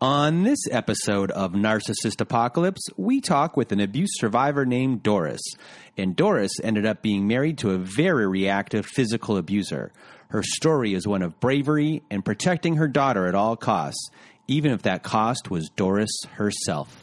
On this episode of Narcissist Apocalypse, we talk with an abuse survivor named Doris. And Doris ended up being married to a very reactive physical abuser. Her story is one of bravery and protecting her daughter at all costs, even if that cost was Doris herself.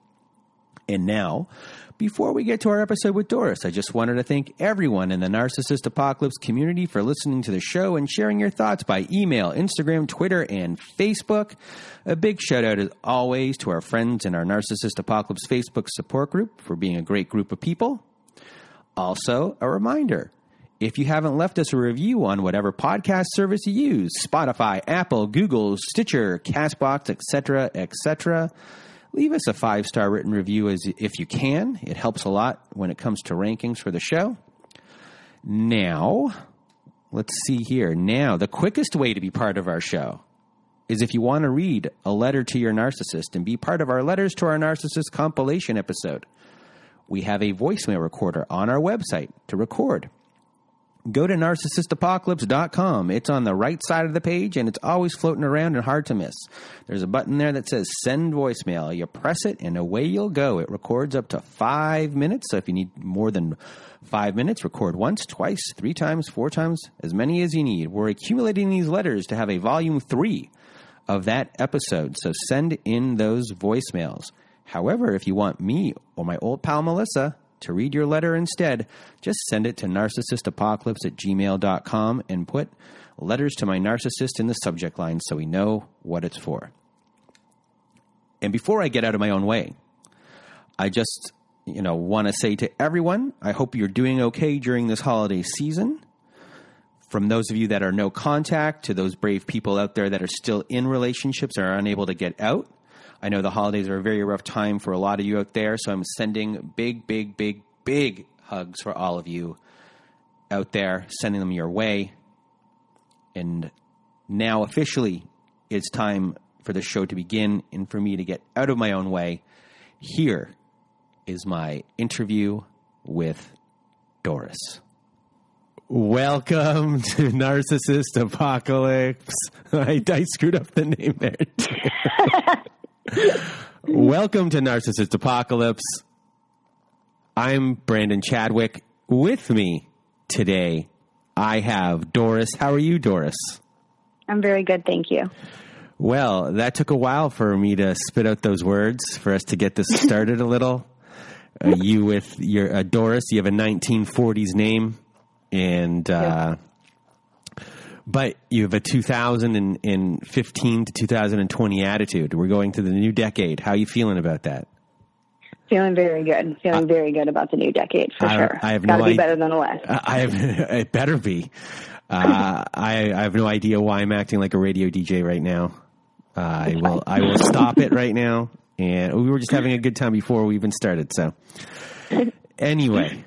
And now, before we get to our episode with Doris, I just wanted to thank everyone in the Narcissist Apocalypse community for listening to the show and sharing your thoughts by email, Instagram, Twitter, and Facebook. A big shout out, as always, to our friends in our Narcissist Apocalypse Facebook support group for being a great group of people. Also, a reminder if you haven't left us a review on whatever podcast service you use Spotify, Apple, Google, Stitcher, Castbox, etc., etc., leave us a five star written review as if you can. It helps a lot when it comes to rankings for the show. Now, let's see here. Now, the quickest way to be part of our show is if you want to read a letter to your narcissist and be part of our Letters to Our Narcissist compilation episode. We have a voicemail recorder on our website to record go to narcissistapocalypse.com. It's on the right side of the page and it's always floating around and hard to miss. There's a button there that says send voicemail. You press it and away you'll go. It records up to five minutes. So if you need more than five minutes, record once, twice, three times, four times, as many as you need. We're accumulating these letters to have a volume three of that episode. So send in those voicemails. However, if you want me or my old pal Melissa, to read your letter instead, just send it to narcissistapocalypse at gmail.com and put letters to my narcissist in the subject line so we know what it's for. And before I get out of my own way, I just, you know, want to say to everyone, I hope you're doing okay during this holiday season. From those of you that are no contact to those brave people out there that are still in relationships or are unable to get out, I know the holidays are a very rough time for a lot of you out there, so I'm sending big, big, big, big hugs for all of you out there, sending them your way. And now, officially, it's time for the show to begin and for me to get out of my own way. Here is my interview with Doris. Welcome to Narcissist Apocalypse. I, I screwed up the name there. Welcome to Narcissist Apocalypse. I'm Brandon Chadwick. With me today, I have Doris. How are you, Doris? I'm very good, thank you. Well, that took a while for me to spit out those words for us to get this started a little. Uh, you with your uh, Doris, you have a 1940s name, and uh, but you have a 2015 to 2020 attitude. We're going to the new decade. How are you feeling about that? Feeling very good. Feeling uh, very good about the new decade for I, sure. I have Got to no be better than the last. I have. It better be. Uh, I, I, have no idea why I'm acting like a radio DJ right now. Uh, I will. I will stop it right now. And we were just having a good time before we even started. So, anyway,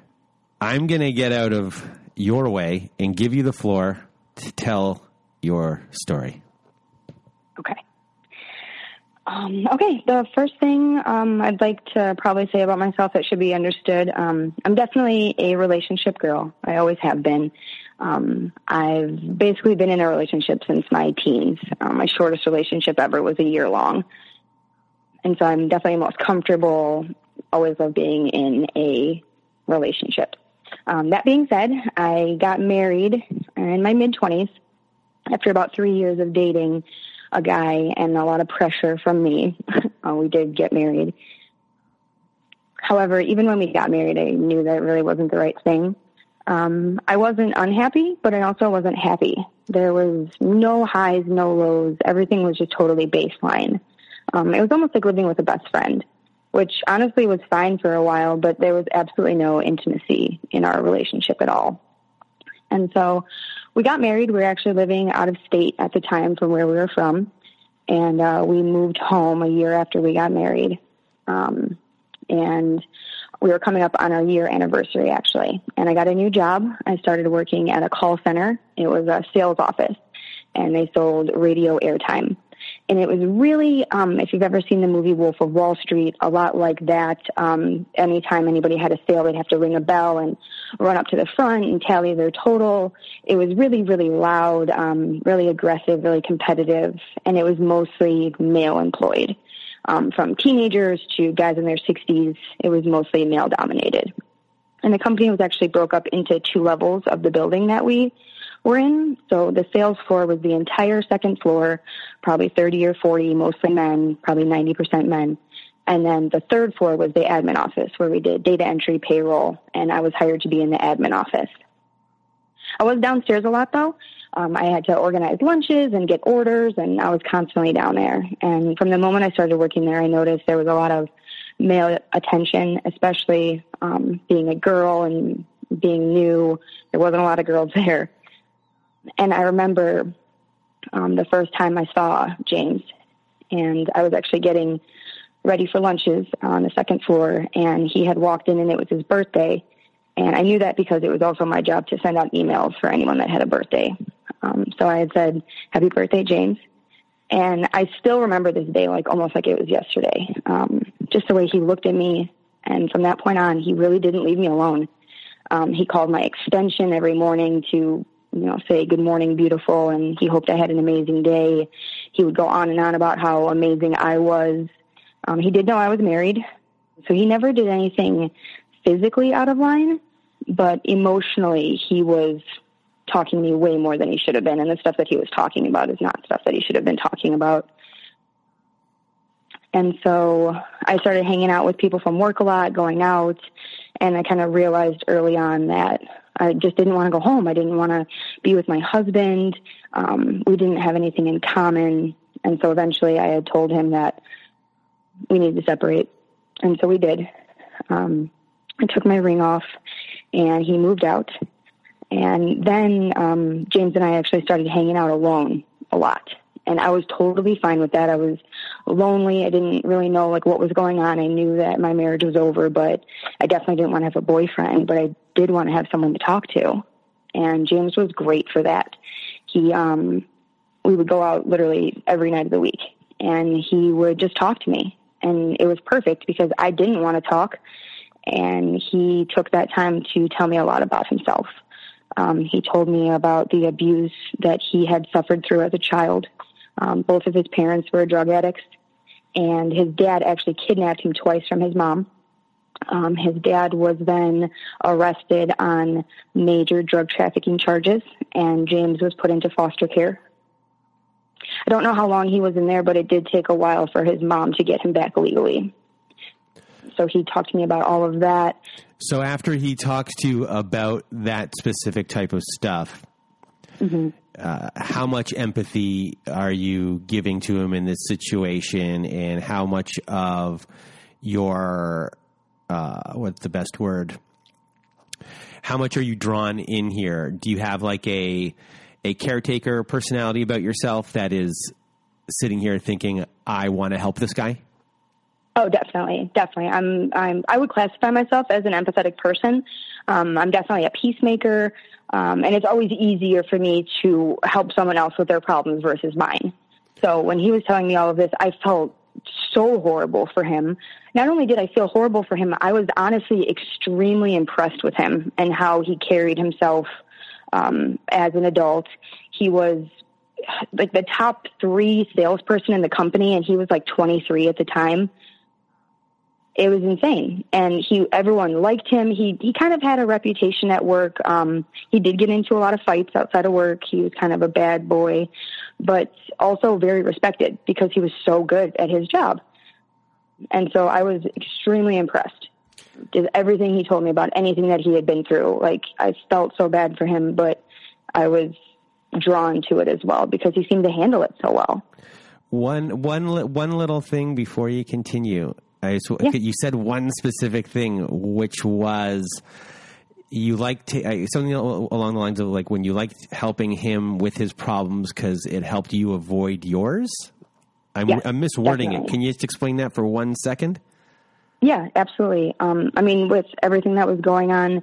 I'm gonna get out of your way and give you the floor to tell your story. Okay. Um, okay, the first thing um, I'd like to probably say about myself that should be understood um, I'm definitely a relationship girl. I always have been. Um, I've basically been in a relationship since my teens. Um, my shortest relationship ever was a year long. And so I'm definitely most comfortable, always love being in a relationship. Um, that being said, I got married in my mid 20s after about three years of dating a guy and a lot of pressure from me. uh, we did get married. However, even when we got married, I knew that it really wasn't the right thing. Um, I wasn't unhappy, but I also wasn't happy. There was no highs, no lows. Everything was just totally baseline. Um, it was almost like living with a best friend, which honestly was fine for a while, but there was absolutely no intimacy in our relationship at all. And so we got married. We were actually living out of state at the time from where we were from. And uh, we moved home a year after we got married. Um, and we were coming up on our year anniversary actually. And I got a new job. I started working at a call center. It was a sales office and they sold radio airtime. And it was really, um, if you've ever seen the movie Wolf of Wall Street, a lot like that. Um, anytime anybody had a sale, they'd have to ring a bell and run up to the front and tally their total. It was really, really loud, um, really aggressive, really competitive, and it was mostly male employed. Um, from teenagers to guys in their 60s, it was mostly male dominated. And the company was actually broke up into two levels of the building that we were in. So the sales floor was the entire second floor, probably 30 or 40, mostly men, probably 90% men. And then the third floor was the admin office where we did data entry, payroll, and I was hired to be in the admin office. I was downstairs a lot though. Um, I had to organize lunches and get orders, and I was constantly down there. And from the moment I started working there, I noticed there was a lot of male attention, especially um, being a girl and being new. There wasn't a lot of girls there. And I remember um, the first time I saw James, and I was actually getting ready for lunches on the second floor, and he had walked in, and it was his birthday. And I knew that because it was also my job to send out emails for anyone that had a birthday. Um, so I had said, Happy birthday, James. And I still remember this day like almost like it was yesterday. Um, just the way he looked at me. And from that point on, he really didn't leave me alone. Um, he called my extension every morning to you know, say good morning, beautiful, and he hoped I had an amazing day. He would go on and on about how amazing I was. Um, he did know I was married, so he never did anything physically out of line, but emotionally he was talking to me way more than he should have been, and the stuff that he was talking about is not stuff that he should have been talking about. And so I started hanging out with people from work a lot, going out, and I kind of realized early on that I just didn't want to go home. I didn't want to be with my husband. Um, we didn't have anything in common. And so eventually I had told him that we need to separate. And so we did. Um, I took my ring off and he moved out. And then um, James and I actually started hanging out alone a lot and I was totally fine with that. I was lonely. I didn't really know like what was going on. I knew that my marriage was over, but I definitely didn't want to have a boyfriend, but I did want to have someone to talk to. And James was great for that. He um we would go out literally every night of the week and he would just talk to me. And it was perfect because I didn't want to talk and he took that time to tell me a lot about himself. Um, he told me about the abuse that he had suffered through as a child um, both of his parents were drug addicts, and his dad actually kidnapped him twice from his mom. Um, his dad was then arrested on major drug trafficking charges, and James was put into foster care. I don't know how long he was in there, but it did take a while for his mom to get him back legally. So he talked to me about all of that. So after he talked to you about that specific type of stuff, mm-hmm uh, how much empathy are you giving to him in this situation, and how much of your uh, what's the best word? How much are you drawn in here? Do you have like a a caretaker personality about yourself that is sitting here thinking, "I want to help this guy"? Oh, definitely, definitely. I'm, I'm, I would classify myself as an empathetic person. Um, I'm definitely a peacemaker, um, and it's always easier for me to help someone else with their problems versus mine. So when he was telling me all of this, I felt so horrible for him. Not only did I feel horrible for him, I was honestly extremely impressed with him and how he carried himself um, as an adult. He was like the top three salesperson in the company, and he was like 23 at the time. It was insane, and he everyone liked him. He he kind of had a reputation at work. Um, he did get into a lot of fights outside of work. He was kind of a bad boy, but also very respected because he was so good at his job. And so I was extremely impressed. Did everything he told me about anything that he had been through. Like I felt so bad for him, but I was drawn to it as well because he seemed to handle it so well. One one one little thing before you continue. I just, yeah. you said one specific thing, which was you like to, something along the lines of like when you liked helping him with his problems because it helped you avoid yours. I'm, yes, I'm miswording definitely. it. Can you just explain that for one second? Yeah, absolutely. Um, I mean, with everything that was going on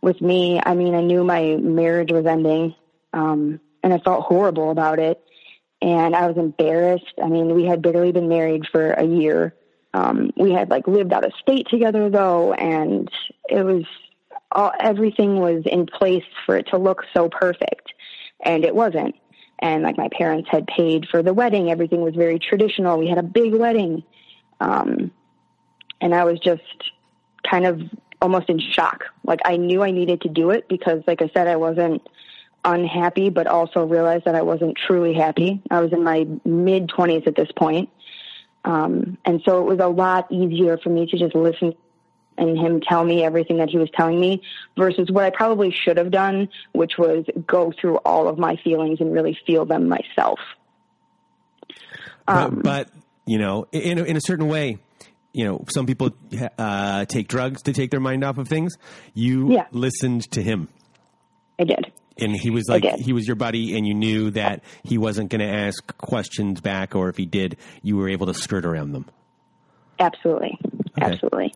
with me, I mean, I knew my marriage was ending. Um, and I felt horrible about it. And I was embarrassed. I mean, we had barely been married for a year. Um, we had like lived out of state together though, and it was all, everything was in place for it to look so perfect, and it wasn't. And like my parents had paid for the wedding, everything was very traditional. We had a big wedding, um, and I was just kind of almost in shock. Like I knew I needed to do it because, like I said, I wasn't unhappy, but also realized that I wasn't truly happy. I was in my mid 20s at this point. Um, and so it was a lot easier for me to just listen and him tell me everything that he was telling me versus what I probably should have done, which was go through all of my feelings and really feel them myself. Um, but, but, you know, in, in a certain way, you know, some people uh, take drugs to take their mind off of things. You yeah. listened to him. I did and he was like he was your buddy and you knew that he wasn't going to ask questions back or if he did you were able to skirt around them absolutely okay. absolutely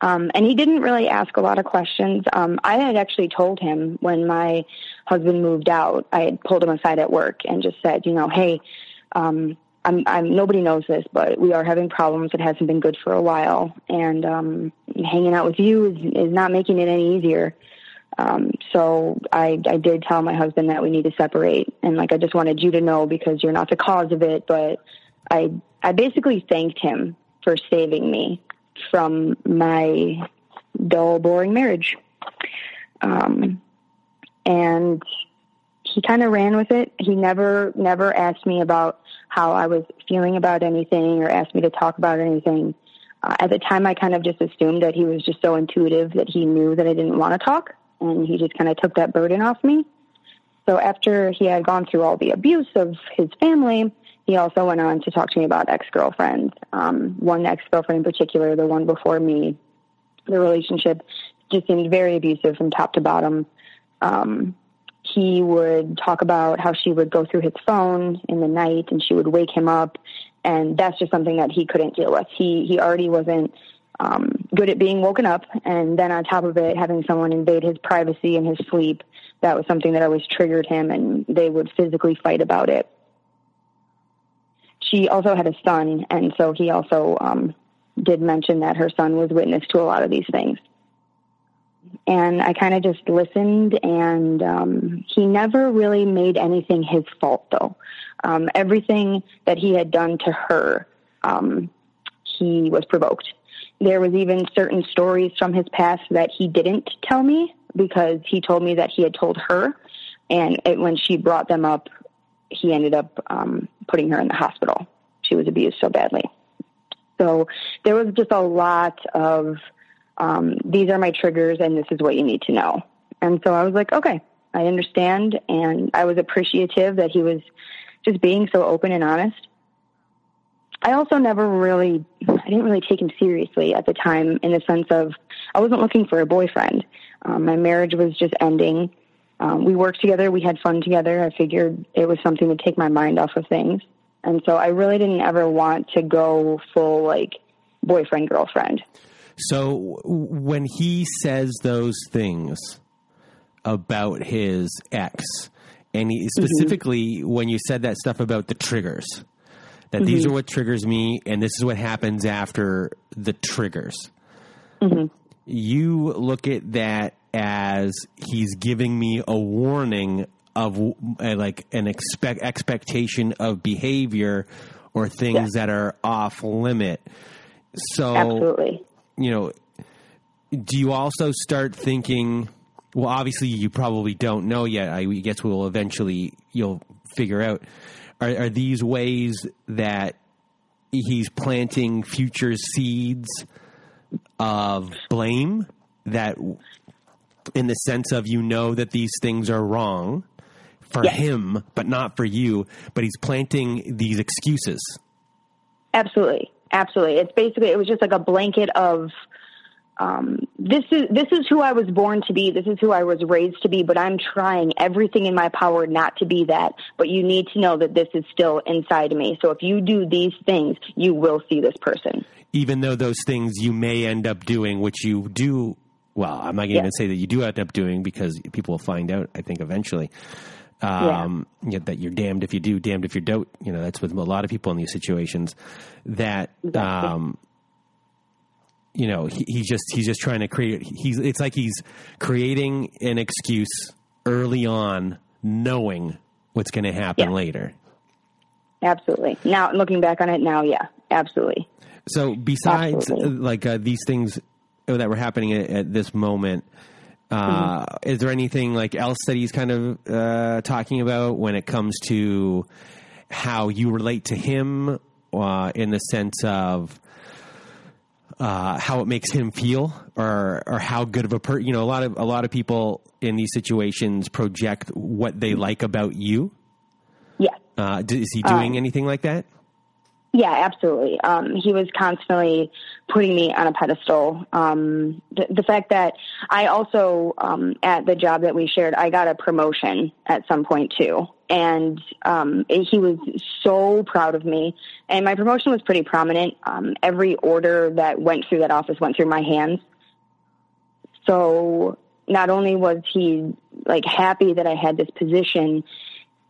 um, and he didn't really ask a lot of questions um, i had actually told him when my husband moved out i had pulled him aside at work and just said you know hey um, I'm, I'm nobody knows this, but we are having problems. It hasn't been good for a while, and um, hanging out with you is, is not making it any easier. Um, so I, I did tell my husband that we need to separate, and like I just wanted you to know because you're not the cause of it. But I I basically thanked him for saving me from my dull, boring marriage. Um, and he kind of ran with it. He never never asked me about how I was feeling about anything or asked me to talk about anything. Uh, at the time, I kind of just assumed that he was just so intuitive that he knew that I didn't want to talk and he just kind of took that burden off me. So after he had gone through all the abuse of his family, he also went on to talk to me about ex-girlfriends. Um, one ex-girlfriend in particular, the one before me, the relationship just seemed very abusive from top to bottom. Um, he would talk about how she would go through his phone in the night and she would wake him up and that's just something that he couldn't deal with. He he already wasn't um, good at being woken up, and then on top of it, having someone invade his privacy and his sleep. That was something that always triggered him, and they would physically fight about it. She also had a son, and so he also um, did mention that her son was witness to a lot of these things. And I kind of just listened, and um, he never really made anything his fault, though. Um, everything that he had done to her, um, he was provoked there was even certain stories from his past that he didn't tell me because he told me that he had told her, and it, when she brought them up, he ended up um, putting her in the hospital. She was abused so badly. So there was just a lot of um, these are my triggers, and this is what you need to know. And so I was like, okay, I understand, and I was appreciative that he was just being so open and honest. I also never really, I didn't really take him seriously at the time in the sense of I wasn't looking for a boyfriend. Um, my marriage was just ending. Um, we worked together, we had fun together. I figured it was something to take my mind off of things. And so I really didn't ever want to go full like boyfriend, girlfriend. So when he says those things about his ex, and he, mm-hmm. specifically mm-hmm. when you said that stuff about the triggers, that these are what triggers me, and this is what happens after the triggers. You look at that as he's giving me a warning of uh, like an expect expectation of behavior or things Yes. that are off limit. So Absolutely. you know, do you also start thinking? Well, obviously, you probably don't know yet. I guess we'll eventually you'll figure out. Are, are these ways that he's planting future seeds of blame? That, in the sense of you know that these things are wrong for Yes. him, but not for you. But he's planting these excuses. Absolutely, absolutely. It's basically it was just like a blanket of um, this is this is who I was born to be. This is who I was raised to be. But I'm trying everything in my power not to be that. But you need to know that this is still inside me. So if you do these things, you will see this person. even though those things you may end up doing, which you do. Well, I'm not going to even say that you do end up doing because people will find out. I think eventually um, yeah, that you're damned if you do, damned if you don't. You know, that's with a lot of people in these situations. That Exactly. um, you know, he, he's just he's just trying to create. He's it's like he's creating an excuse early on, knowing what's going to happen Yeah. later. Absolutely. Now looking back on it now, yeah, absolutely. So besides Absolutely. uh, like uh, these things that were happening at, at this moment, uh, Mm-hmm. is there anything like else that he's kind of uh, talking about when it comes to how you relate to him uh, in the sense of uh, how it makes him feel, or or how good of a per you know a lot of a lot of people in these situations project what they like about you. Yeah. Uh, d- is he doing anything like that? Yeah, absolutely. Um, he was constantly putting me on a pedestal. Um, the, the fact that I also, um, at the job that we shared, I got a promotion at some point too. And um, he was so proud of me. And my promotion was pretty prominent. Um, every order that went through that office went through my hands. So not only was he like happy that I had this position,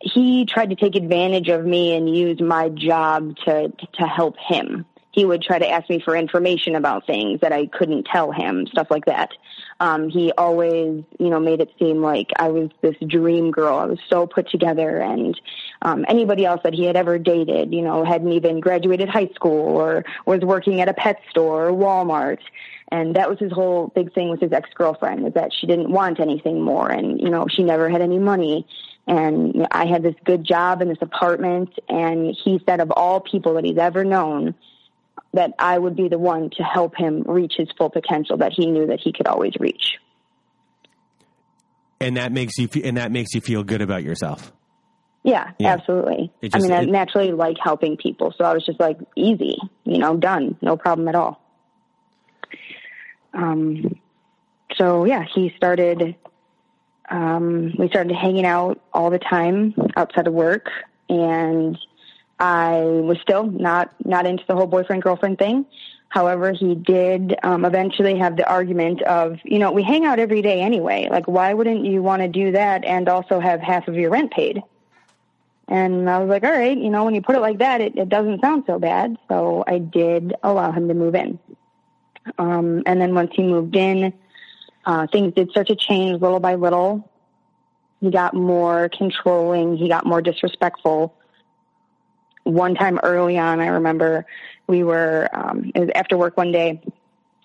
he tried to take advantage of me and use my job to to help him. He would try to ask me for information about things that I couldn't tell him, stuff like that. Um, he always, you know, made it seem like I was this dream girl. I was so put together, and um, anybody else that he had ever dated, you know, hadn't even graduated high school or was working at a pet store or Walmart. And that was his whole big thing with his ex girlfriend was that she didn't want anything more, and you know, she never had any money and I had this good job in this apartment and he said of all people that he's ever known that I would be the one to help him reach his full potential that he knew that he could always reach. And that makes you and that makes you feel good about yourself. Yeah, Yeah. absolutely. It I just- mean, I it- naturally like helping people, so I was just like easy, you know, done, no problem at all. Um, so yeah, he started. Um, we started hanging out all the time outside of work, and I was still not not into the whole boyfriend girlfriend thing. However, he did um, eventually have the argument of, you know, we hang out every day anyway. Like, why wouldn't you want to do that and also have half of your rent paid? And I was like, all right, you know, when you put it like that, it, it doesn't sound so bad. So I did allow him to move in. Um, and then once he moved in, uh, things did start to change little by little. He got more controlling. He got more disrespectful. One time early on, I remember we were, um, it was after work one day.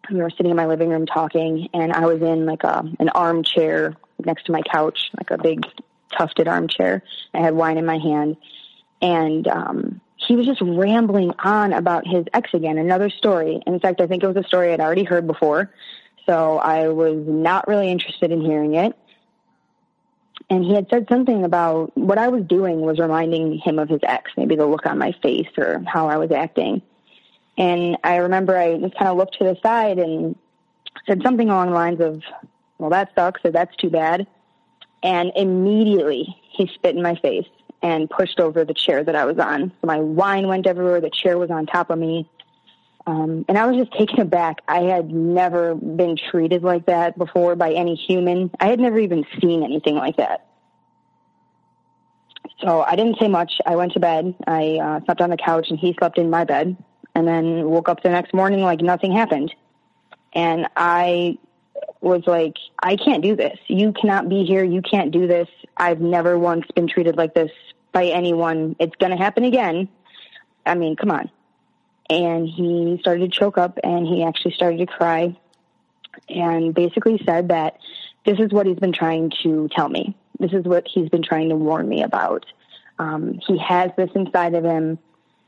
We were sitting in my living room talking, and I was in like a, an armchair next to my couch, like a big tufted armchair. I had wine in my hand, and um, he was just rambling on about his ex again, another story. In fact, I think it was a story I'd already heard before, so I was not really interested in hearing it. And he had said something about what I was doing was reminding him of his ex, maybe the look on my face or how I was acting. And I remember I just kind of looked to the side and said something along the lines of, well, that sucks, or that's too bad. And immediately he spit in my face and pushed over the chair that I was on. So my wine went everywhere. The chair was on top of me. Um, and I was just taken aback. I had never been treated like that before by any human. I had never even seen anything like that. So I didn't say much. I went to bed. I uh, slept on the couch, and he slept in my bed. And then woke up the next morning like nothing happened. And I was like, I can't do this. You cannot be here. You can't do this. I've never once been treated like this by anyone. It's going to happen again. I mean, come on. And he started to choke up and he actually started to cry and basically said that this is what he's been trying to tell me. This is what he's been trying to warn me about. Um, he has this inside of him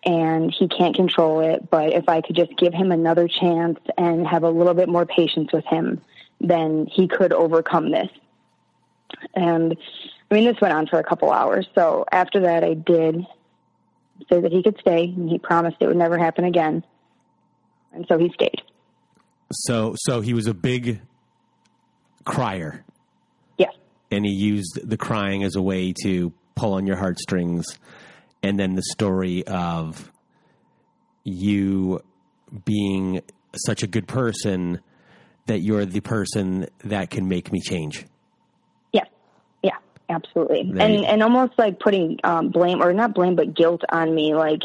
and he can't control it. But if I could just give him another chance and have a little bit more patience with him, then he could overcome this. And I mean, this went on for a couple hours. So after that, I did say that he could stay, and he promised it would never happen again. And so he stayed. So, so he was a big crier. Yes. And he used the crying as a way to pull on your heartstrings. And then the story of you being such a good person that you're the person that can make me change. Absolutely. and and almost like putting um, blame or not blame but guilt on me. Like,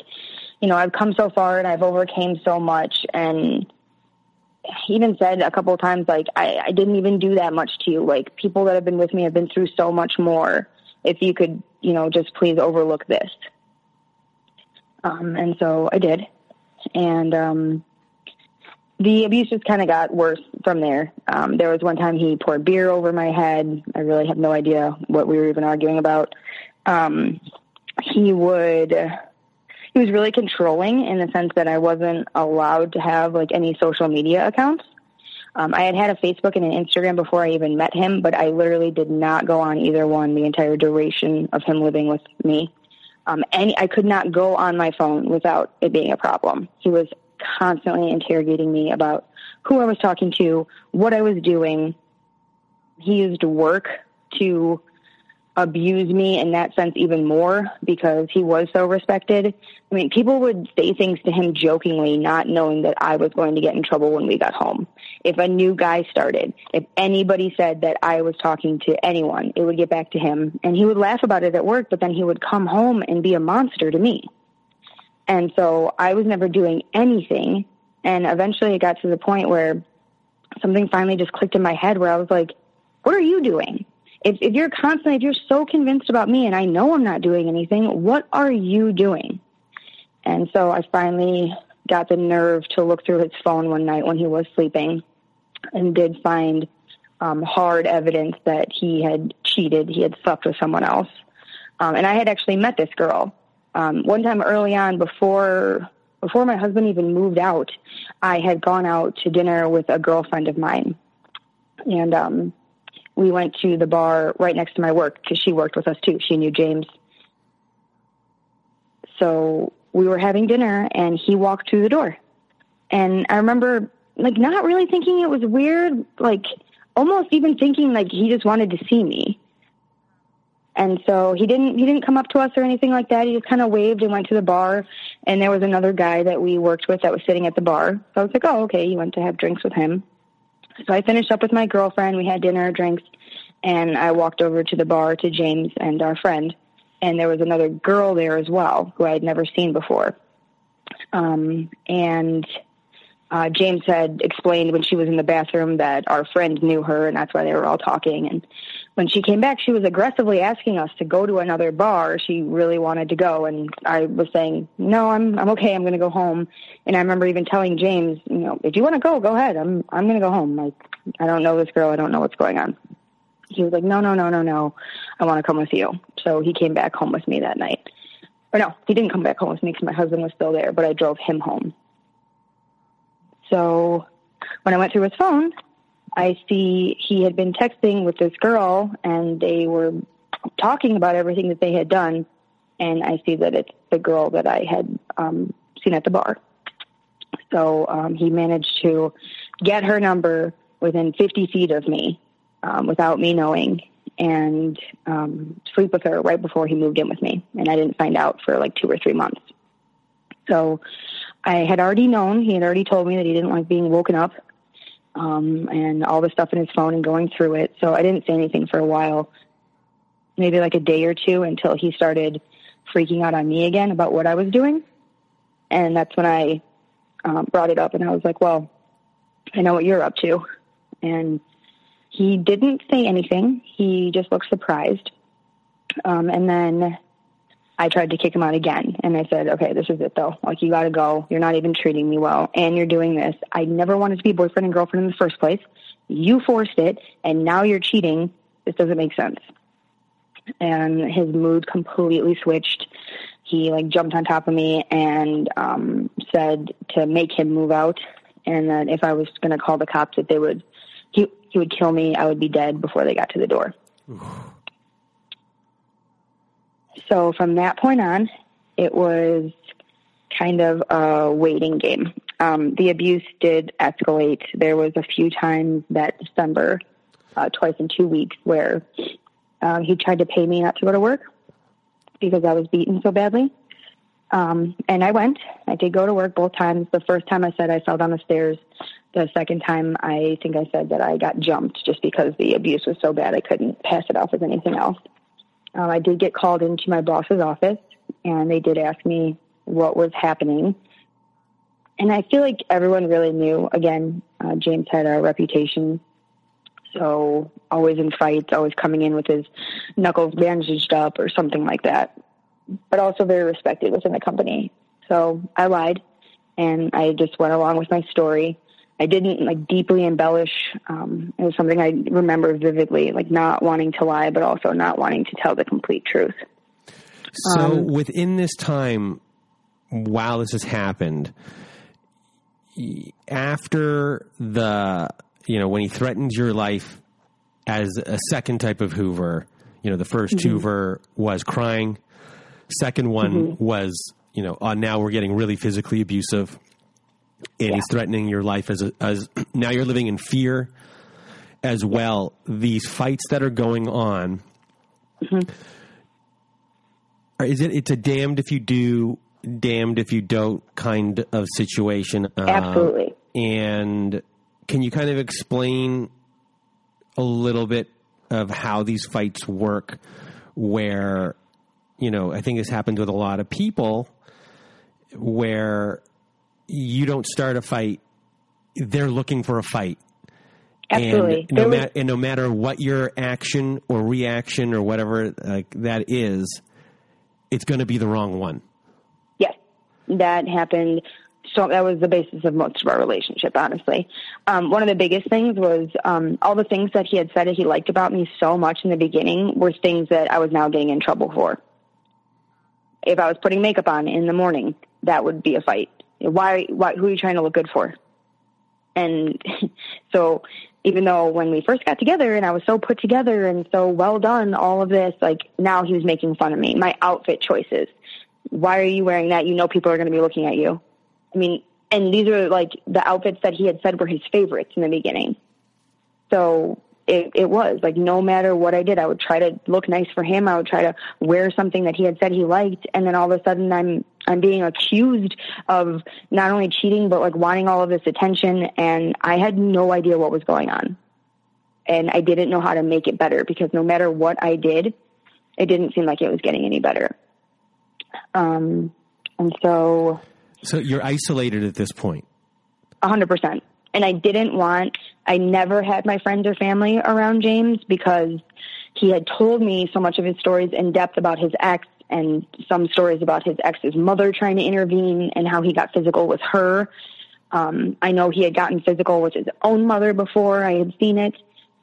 you know, I've come so far and I've overcame so much, and he even said a couple of times like I, I didn't even do that much to you. Like people that have been with me have been through so much more. If you could, you know, just please overlook this. Um, and so I did, and um, the abuse just kind of got worse from there. Um, there was one time he poured beer over my head. I really have no idea what we were even arguing about. Um, he would, he was really controlling in the sense that I wasn't allowed to have like any social media accounts. Um, I had had a Facebook and an Instagram before I even met him, but I literally did not go on either one the entire duration of him living with me. Um, any, I could not go on my phone without it being a problem. He was constantly interrogating me about who I was talking to, what I was doing. He used work to abuse me in that sense even more because he was so respected. I mean, people would say things to him jokingly, not knowing that I was going to get in trouble when we got home. If a new guy started, if anybody said that I was talking to anyone, it would get back to him and he would laugh about it at work, but then he would come home and be a monster to me. And so I was never doing anything. And eventually it got to the point where something finally just clicked in my head where I was like, what are you doing? If, if you're constantly, if you're so convinced about me and I know I'm not doing anything, what are you doing? And so I finally got the nerve to look through his phone one night when he was sleeping and did find um, hard evidence that he had cheated. He had slept with someone else. Um, and I had actually met this girl um, one time early on before before my husband even moved out, I had gone out to dinner with a girlfriend of mine, and um, we went to the bar right next to my work because she worked with us too. She knew James, so we were having dinner, and he walked through the door, and I remember like not really thinking it was weird, like almost even thinking like he just wanted to see me. And so he didn't he didn't come up to us or anything like that. He just kind of waved and went to the bar. And there was another guy that we worked with that was sitting at the bar. So I was like, oh, okay. He went to have drinks with him. So I finished up with my girlfriend. We had dinner, drinks, and I walked over to the bar to James and our friend. And there was another girl there as well who I had never seen before. Um, and uh, James had explained when she was in the bathroom that our friend knew her, and that's why they were all talking. And when she came back, she was aggressively asking us to go to another bar. She really wanted to go, and I was saying, "No, I'm I'm okay. I'm going to go home." And I remember even telling James, "You know, if you want to go, go ahead. I'm I'm going to go home. Like I don't know this girl. I don't know what's going on." He was like, "No, no, no, no, no. I want to come with you." So he came back home with me that night. Or no, he didn't come back home with me because my husband was still there, but I drove him home. So when I went through his phone, I see he had been texting with this girl and they were talking about everything that they had done. And I see that it's the girl that I had um, seen at the bar. So um, he managed to get her number within 50 feet of me um, without me knowing and um, sleep with her right before he moved in with me. And I didn't find out for like two or three months. So I had already known, he had already told me that he didn't like being woken up um, and all the stuff in his phone and going through it. So I didn't say anything for a while. maybe like a day or two until he started freaking out on me again about what I was doing. And that's when I um, brought it up and I was like, well, I know what you're up to. And he didn't say anything. He just looked surprised. Um, and then I tried to kick him out again. And I said, okay, this is it though. Like, you got to go. You're not even treating me well. And you're doing this. I never wanted to be boyfriend and girlfriend in the first place. You forced it. And now you're cheating. This doesn't make sense. And his mood completely switched. He like jumped on top of me and um, said to make him move out, and that if I was going to call the cops, that they would he he would kill me. I would be dead before they got to the door. So from that point on, it was kind of a waiting game. Um, the abuse did escalate. There was a few times that December, uh, twice in two weeks, where uh, he tried to pay me not to go to work because I was beaten so badly. Um, and I went. I did go to work both times. The first time I said I fell down the stairs. The second time I think I said that I got jumped just because the abuse was so bad I couldn't pass it off as anything else. Um, I did get called into my boss's office, and they did ask me what was happening. And I feel like everyone really knew. Again, uh, James had a reputation, so always in fights, always coming in with his knuckles bandaged up or something like that. But also very respected within the company. So I lied, and I just went along with my story. I didn't like deeply embellish. Um, it was something I remember vividly, like not wanting to lie, but also not wanting to tell the complete truth. So um, within this time, while this has happened, after the you know when he threatened your life as a second type of Hoover, you know the 1st mm-hmm. Hoover was crying, second one mm-hmm. was you know uh, now we're getting really physically abusive and yeah. he's threatening your life as a, as now you're living in fear as well. These fights that are going on, mm-hmm. is it? It's a damned if you do, damned if you don't kind of situation. Uh, Absolutely. And can you kind of explain a little bit of how these fights work? Where you know, I think this happens with a lot of people where you don't start a fight, they're looking for a fight. Absolutely. And no, ma- and no matter what your action or reaction or whatever like that is, it's going to be the wrong one. Yes, that happened. So that was the basis of most of our relationship, honestly. Um, one of the biggest things was um, all the things that he had said that he liked about me so much in the beginning were things that I was now getting in trouble for. If I was putting makeup on in the morning, that would be a fight why, why, who are you trying to look good for? And so even though when we first got together and I was so put together and so well done, all of this, like now he was making fun of me, my outfit choices. Why are you wearing that? You know, people are going to be looking at you. I mean, and these are like the outfits that he had said were his favorites in the beginning. So it, it was like no matter what I did, I would try to look nice for him. I would try to wear something that he had said he liked, and then all of a sudden I'm I'm being accused of not only cheating but like wanting all of this attention, and I had no idea what was going on, and I didn't know how to make it better because no matter what I did, it didn't seem like it was getting any better. Um, and so, so you're isolated at this point. A hundred percent and I didn't want, I never had my friends or family around James because he had told me so much of his stories in depth about his ex and some stories about his ex's mother trying to intervene and how he got physical with her. Um, I know he had gotten physical with his own mother before I had seen it.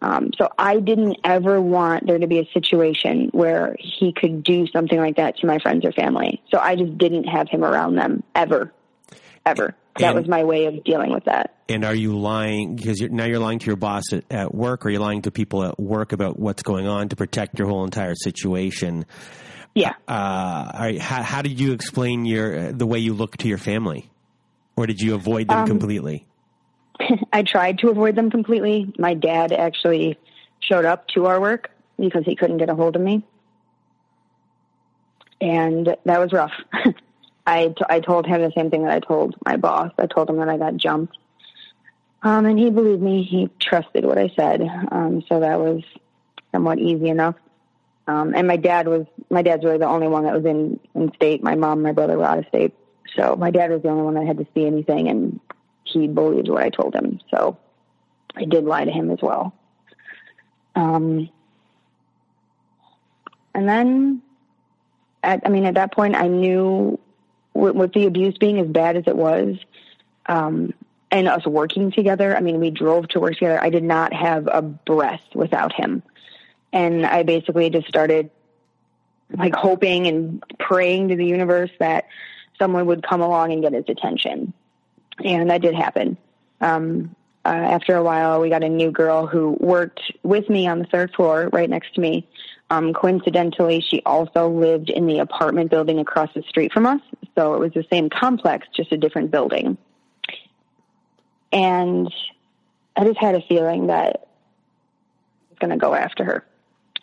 Um, so I didn't ever want there to be a situation where he could do something like that to my friends or family. So I just didn't have him around them ever, ever that was my way of dealing with that. And are you lying because you're, now you're lying to your boss at, at work, or you're lying to people at work about what's going on to protect your whole entire situation? Yeah. Uh, how, how did you explain your the way you look to your family, or did you avoid them um, completely? I tried to avoid them completely. My dad actually showed up to our work because he couldn't get a hold of me, and that was rough. I, t- I told him the same thing that I told my boss. I told him that I got jumped. Um, and he believed me. He trusted what I said. Um, so that was somewhat easy enough. Um, and my dad was my dad's really the only one that was in in state. My mom, and my brother were out of state, so my dad was the only one that had to see anything, and he believed what I told him. So I did lie to him as well. Um, and then, at, I mean, at that point, I knew with, with the abuse being as bad as it was, um, and us working together. I mean, we drove to work together. I did not have a breath without him. And I basically just started like hoping and praying to the universe that someone would come along and get his attention. And that did happen. Um, uh, after a while, we got a new girl who worked with me on the third floor right next to me. Um, coincidentally, she also lived in the apartment building across the street from us. So it was the same complex, just a different building. And I just had a feeling that I was going to go after her.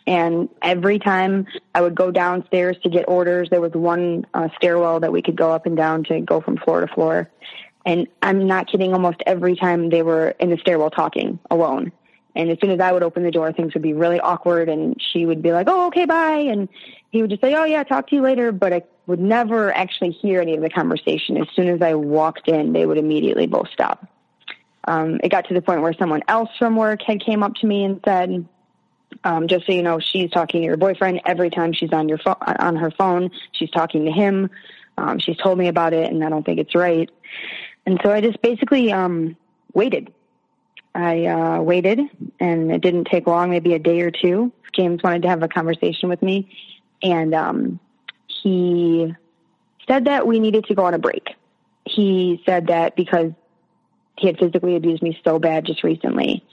And every time I would go downstairs to get orders, there was one uh, stairwell that we could go up and down to go from floor to floor. And I'm not kidding, almost every time they were in the stairwell talking alone. And as soon as I would open the door, things would be really awkward and she would be like, Oh, okay, bye. And he would just say, Oh yeah, talk to you later. But I would never actually hear any of the conversation. As soon as I walked in, they would immediately both stop. Um, it got to the point where someone else from work had came up to me and said, um, just so you know, she's talking to your boyfriend every time she's on your phone, on her phone. She's talking to him. Um, she's told me about it, and I don't think it's right. And so I just basically um, waited. I uh, waited, and it didn't take long, maybe a day or two. James wanted to have a conversation with me, and um, he said that we needed to go on a break. He said that because he had physically abused me so bad just recently.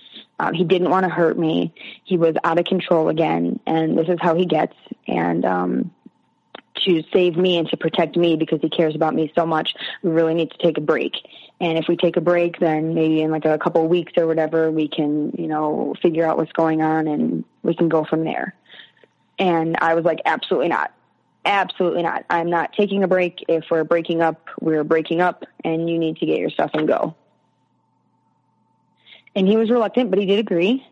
Um, he didn't want to hurt me. He was out of control again, and this is how he gets. And um, to save me and to protect me because he cares about me so much, we really need to take a break. And if we take a break, then maybe in like a couple of weeks or whatever, we can, you know, figure out what's going on and we can go from there. And I was like, absolutely not. Absolutely not. I'm not taking a break. If we're breaking up, we're breaking up, and you need to get your stuff and go and he was reluctant, but he did agree.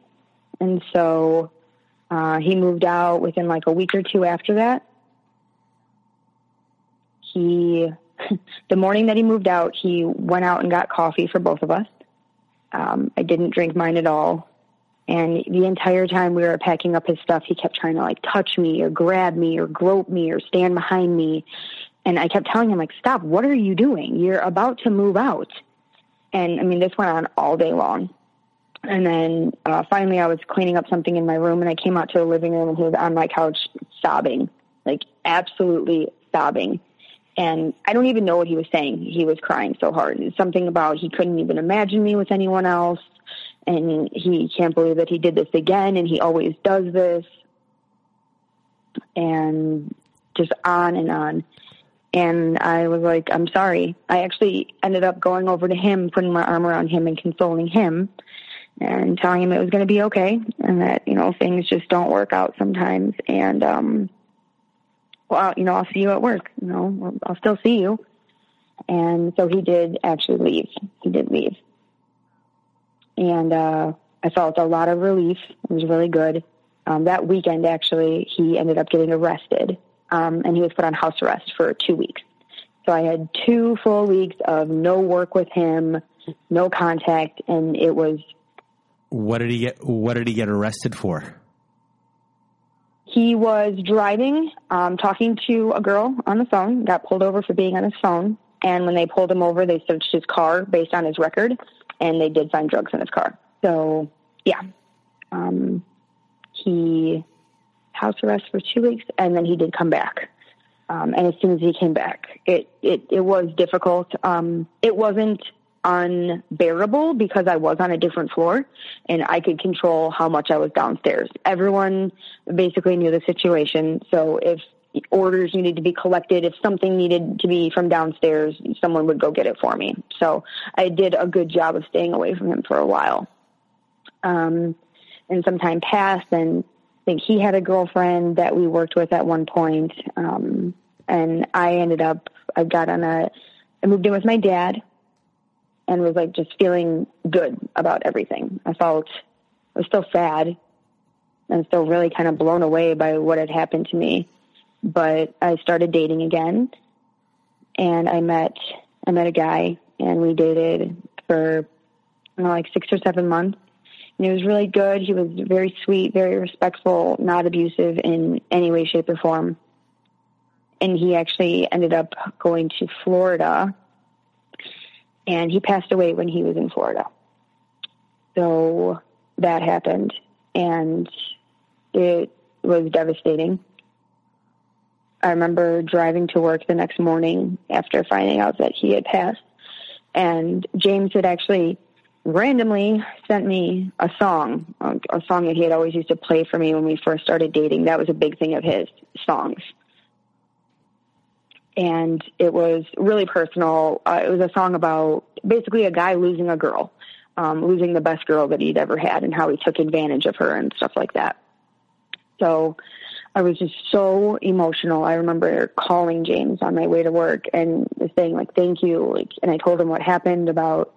And so uh, he moved out within like a week or two after that. He, the morning that he moved out, he went out and got coffee for both of us. Um, I didn't drink mine at all. And the entire time we were packing up his stuff, he kept trying to like touch me or grab me or grope me or stand behind me. And I kept telling him like, stop, what are you doing? You're about to move out. And I mean, this went on all day long. And then uh, finally, I was cleaning up something in my room, and I came out to the living room, and he was on my couch sobbing, like absolutely sobbing. And I don't even know what he was saying. He was crying so hard. Something about he couldn't even imagine me with anyone else, and he can't believe that he did this again, and he always does this, and just on and on. And I was like, I'm sorry. I actually ended up going over to him, putting my arm around him, and consoling him and telling him it was going to be okay and that, you know, things just don't work out sometimes. And, um, well, you know, I'll see you at work, you know, I'll still see you. And so he did actually leave. He did leave. And, uh, I felt a lot of relief. It was really good. Um, that weekend, actually, he ended up getting arrested, um, and he was put on house arrest for two weeks. So I had two full weeks of no work with him, no contact, and it was what did he get? What did he get arrested for? He was driving, um, talking to a girl on the phone. Got pulled over for being on his phone, and when they pulled him over, they searched his car based on his record, and they did find drugs in his car. So, yeah, um, he house arrest for two weeks, and then he did come back. Um, and as soon as he came back, it it, it was difficult. Um, it wasn't unbearable because I was on a different floor and I could control how much I was downstairs. Everyone basically knew the situation. So if orders needed to be collected, if something needed to be from downstairs, someone would go get it for me. So I did a good job of staying away from him for a while. Um, and some time passed and I think he had a girlfriend that we worked with at one point. Um, and I ended up, I got on a, I moved in with my dad and was like just feeling good about everything. I felt I was still sad, I'm still really kind of blown away by what had happened to me. But I started dating again, and I met I met a guy, and we dated for know, like six or seven months. And he was really good. He was very sweet, very respectful, not abusive in any way, shape, or form. And he actually ended up going to Florida, and he passed away when he was in Florida. So that happened, and it was devastating. I remember driving to work the next morning after finding out that he had passed. And James had actually randomly sent me a song, a song that he had always used to play for me when we first started dating. That was a big thing of his songs. And it was really personal. Uh, it was a song about basically a guy losing a girl, um, losing the best girl that he'd ever had, and how he took advantage of her and stuff like that. So I was just so emotional. I remember calling James on my way to work and saying like, "Thank you," like, and I told him what happened about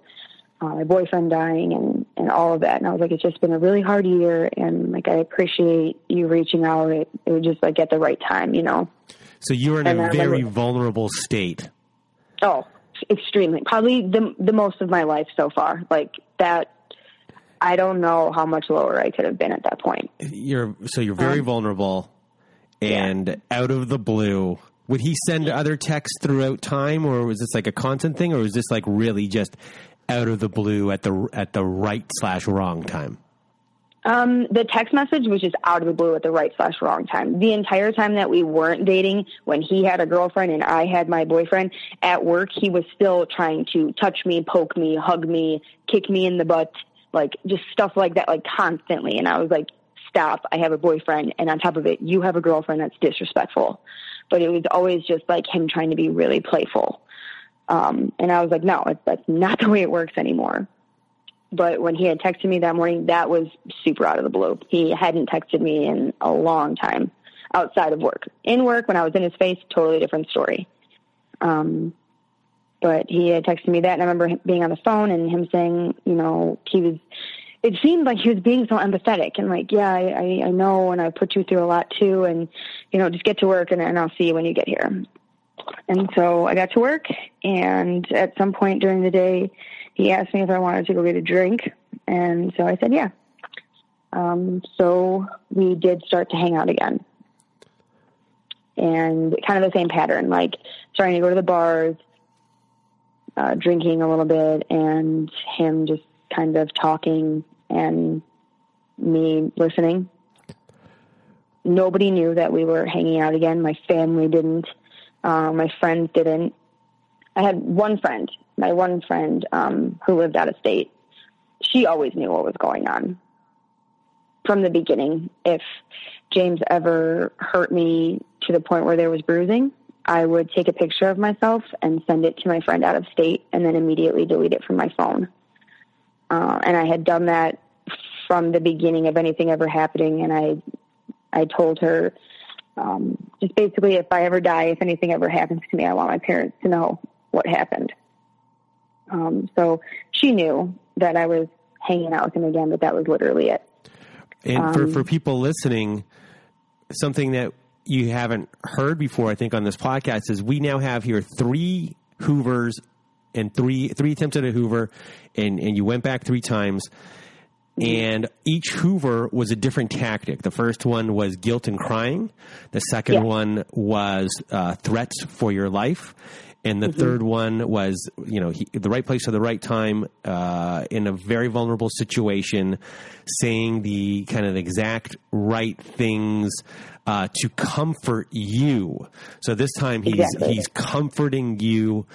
uh, my boyfriend dying and and all of that. And I was like, "It's just been a really hard year, and like I appreciate you reaching out. It, it was just like at the right time, you know." So you're in and a very remember, vulnerable state. Oh, extremely. Probably the the most of my life so far. Like that I don't know how much lower I could have been at that point. You're so you're very um, vulnerable and yeah. out of the blue, would he send other texts throughout time, or was this like a constant thing, or was this like really just out of the blue at the at the right slash wrong time? Um, the text message was just out of the blue at the right slash wrong time. The entire time that we weren't dating, when he had a girlfriend and I had my boyfriend at work, he was still trying to touch me, poke me, hug me, kick me in the butt, like just stuff like that, like constantly. And I was like, stop, I have a boyfriend, and on top of it, you have a girlfriend that's disrespectful. But it was always just like him trying to be really playful. Um, and I was like, no, that's not the way it works anymore. But when he had texted me that morning, that was super out of the blue. He hadn't texted me in a long time outside of work. In work, when I was in his face, totally different story. Um, but he had texted me that, and I remember being on the phone and him saying, you know, he was it seemed like he was being so empathetic and like, yeah, I, I know, and I put you through a lot too, and you know, just get to work, and, and I'll see you when you get here. And so I got to work, and at some point during the day, he asked me if I wanted to go get a drink, and so I said yeah. Um, so we did start to hang out again, and kind of the same pattern, like starting to go to the bars, uh, drinking a little bit, and him just kind of talking and me listening. Nobody knew that we were hanging out again. My family didn't. Uh, my friends didn't. I had one friend, my one friend um, who lived out of state. She always knew what was going on from the beginning. If James ever hurt me to the point where there was bruising, I would take a picture of myself and send it to my friend out of state and then immediately delete it from my phone. Uh, and I had done that from the beginning of anything ever happening. And I, I told her, um, just basically, if I ever die, if anything ever happens to me, I want my parents to know what happened. Um, so she knew that I was hanging out with him again, but that was literally it. And um, for, for people listening, something that you haven't heard before, I think, on this podcast is we now have here three Hoovers and three three attempts at a Hoover, and and you went back three times. And each Hoover was a different tactic. The first one was guilt and crying. The second yeah. one was uh, threats for your life. And the mm-hmm. third one was, you know, he, the right place at the right time uh, in a very vulnerable situation, saying the kind of exact right things uh, to comfort you. So this time he's exactly. he's comforting you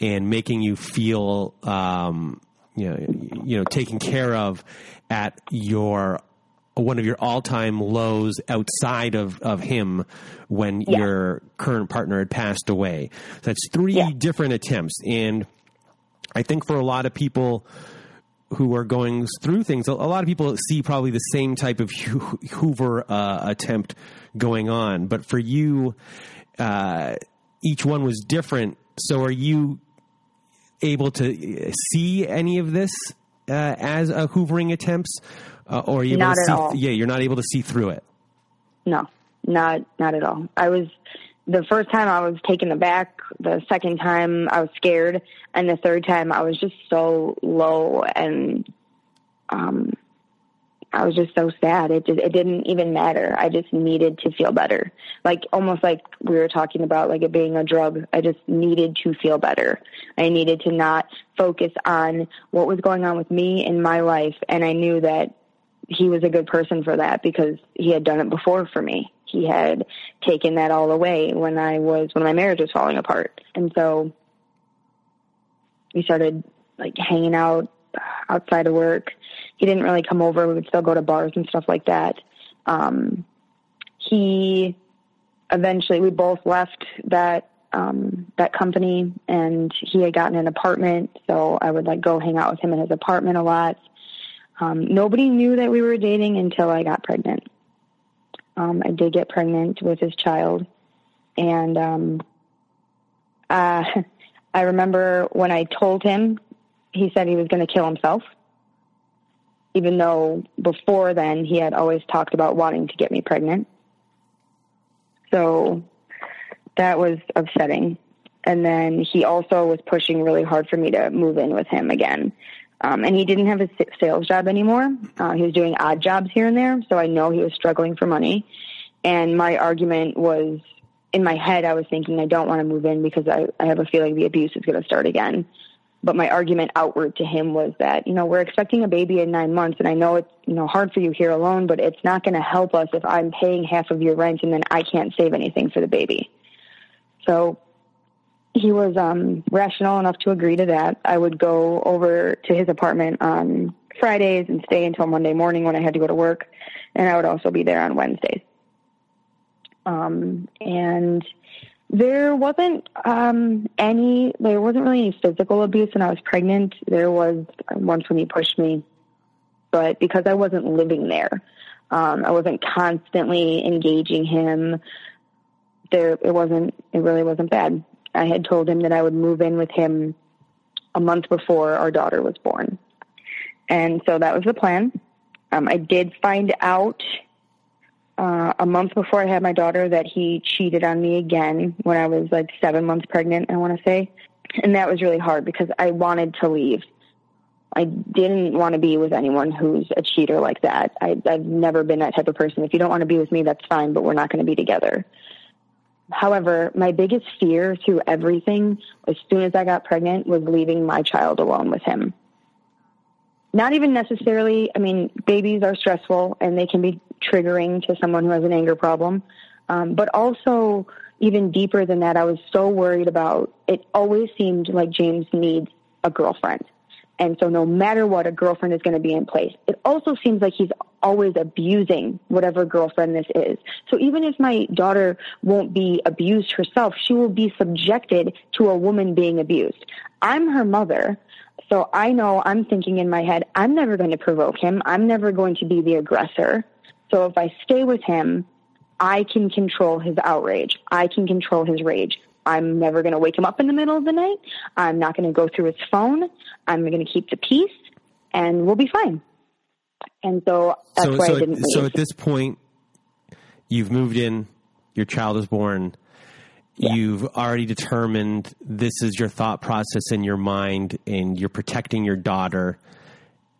and making you feel um, you know you know taken care of at your one of your all-time lows outside of, of him when yeah. your current partner had passed away. So that's three yeah. different attempts. And I think for a lot of people who are going through things, a lot of people see probably the same type of Hoover uh, attempt going on. But for you, uh, each one was different. So are you able to see any of this uh, as a hoovering attempts, uh, or you Not to at see, all. Yeah, you're not able to see through it. No, not not at all. I was the first time I was taken aback. The second time I was scared, and the third time I was just so low and um, I was just so sad. It just, it didn't even matter. I just needed to feel better, like almost like we were talking about, like it being a drug. I just needed to feel better. I needed to not focus on what was going on with me in my life, and I knew that he was a good person for that because he had done it before for me. He had taken that all away when I was when my marriage was falling apart. And so we started like hanging out outside of work. He didn't really come over. We would still go to bars and stuff like that. Um, he eventually we both left that um, that company and he had gotten an apartment. So I would like go hang out with him in his apartment a lot. Um, nobody knew that we were dating until I got pregnant. Um, I did get pregnant with his child, and um, uh, I remember when I told him, he said he was going to kill himself. Even though before then he had always talked about wanting to get me pregnant. So that was upsetting. And then he also was pushing really hard for me to move in with him again. Um, and he didn't have a sales job anymore. Uh, he was doing odd jobs here and there, so I know he was struggling for money. And my argument was in my head, I was thinking I don't want to move in because I, I have a feeling the abuse is going to start again. But my argument outward to him was that, you know, we're expecting a baby in nine months, and I know it's, you know, hard for you here alone, but it's not going to help us if I'm paying half of your rent and then I can't save anything for the baby. So he was um, rational enough to agree to that. I would go over to his apartment on Fridays and stay until Monday morning when I had to go to work, and I would also be there on Wednesdays. Um, and there wasn't um, any, there wasn't really any physical abuse when I was pregnant. There was once when he pushed me, but because I wasn't living there, um, I wasn't constantly engaging him. There, it wasn't, it really wasn't bad. I had told him that I would move in with him a month before our daughter was born. And so that was the plan. Um, I did find out uh, a month before I had my daughter that he cheated on me again when I was like seven months pregnant, I want to say. And that was really hard because I wanted to leave. I didn't want to be with anyone who's a cheater like that. I, I've never been that type of person. If you don't want to be with me, that's fine, but we're not going to be together. However, my biggest fear through everything, as soon as I got pregnant, was leaving my child alone with him. Not even necessarily, I mean, babies are stressful and they can be triggering to someone who has an anger problem. Um, but also, even deeper than that, I was so worried about it always seemed like James needs a girlfriend. And so no matter what, a girlfriend is going to be in place. It also seems like he's always abusing whatever girlfriend this is. So even if my daughter won't be abused herself, she will be subjected to a woman being abused. I'm her mother. So I know I'm thinking in my head, I'm never going to provoke him. I'm never going to be the aggressor. So if I stay with him, I can control his outrage. I can control his rage. I'm never going to wake him up in the middle of the night. I'm not going to go through his phone. I'm going to keep the peace and we'll be fine. And so that's so, why so, I didn't so leave. at this point, you've moved in, your child is born, you've already determined this is your thought process in your mind, and you're protecting your daughter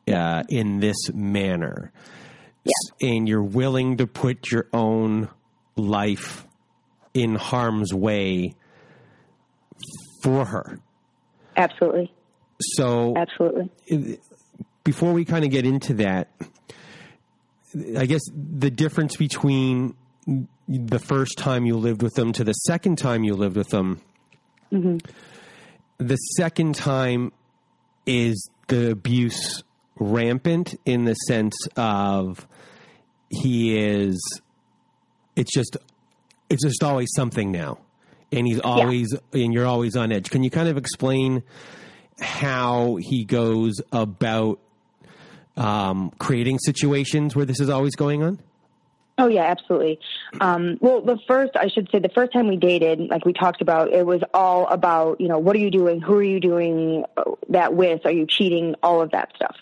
uh, in this manner. S- And you're willing to put your own life in harm's way for her. Absolutely. So, Absolutely. before we kind of get into that, I guess the difference between the first time you lived with them to the second time you lived with them, mm-hmm. the second time is the abuse rampant in the sense of he is, it's just, it's just always something now. And he's always, and you're always on edge. Can you kind of explain how he goes about um, creating situations where this is always going on? Oh yeah, absolutely. Um, well, the first, I should say, the first time we dated, like we talked about, it was all about, you know, what are you doing? Who are you doing uh, that with? Are you cheating? All of that stuff.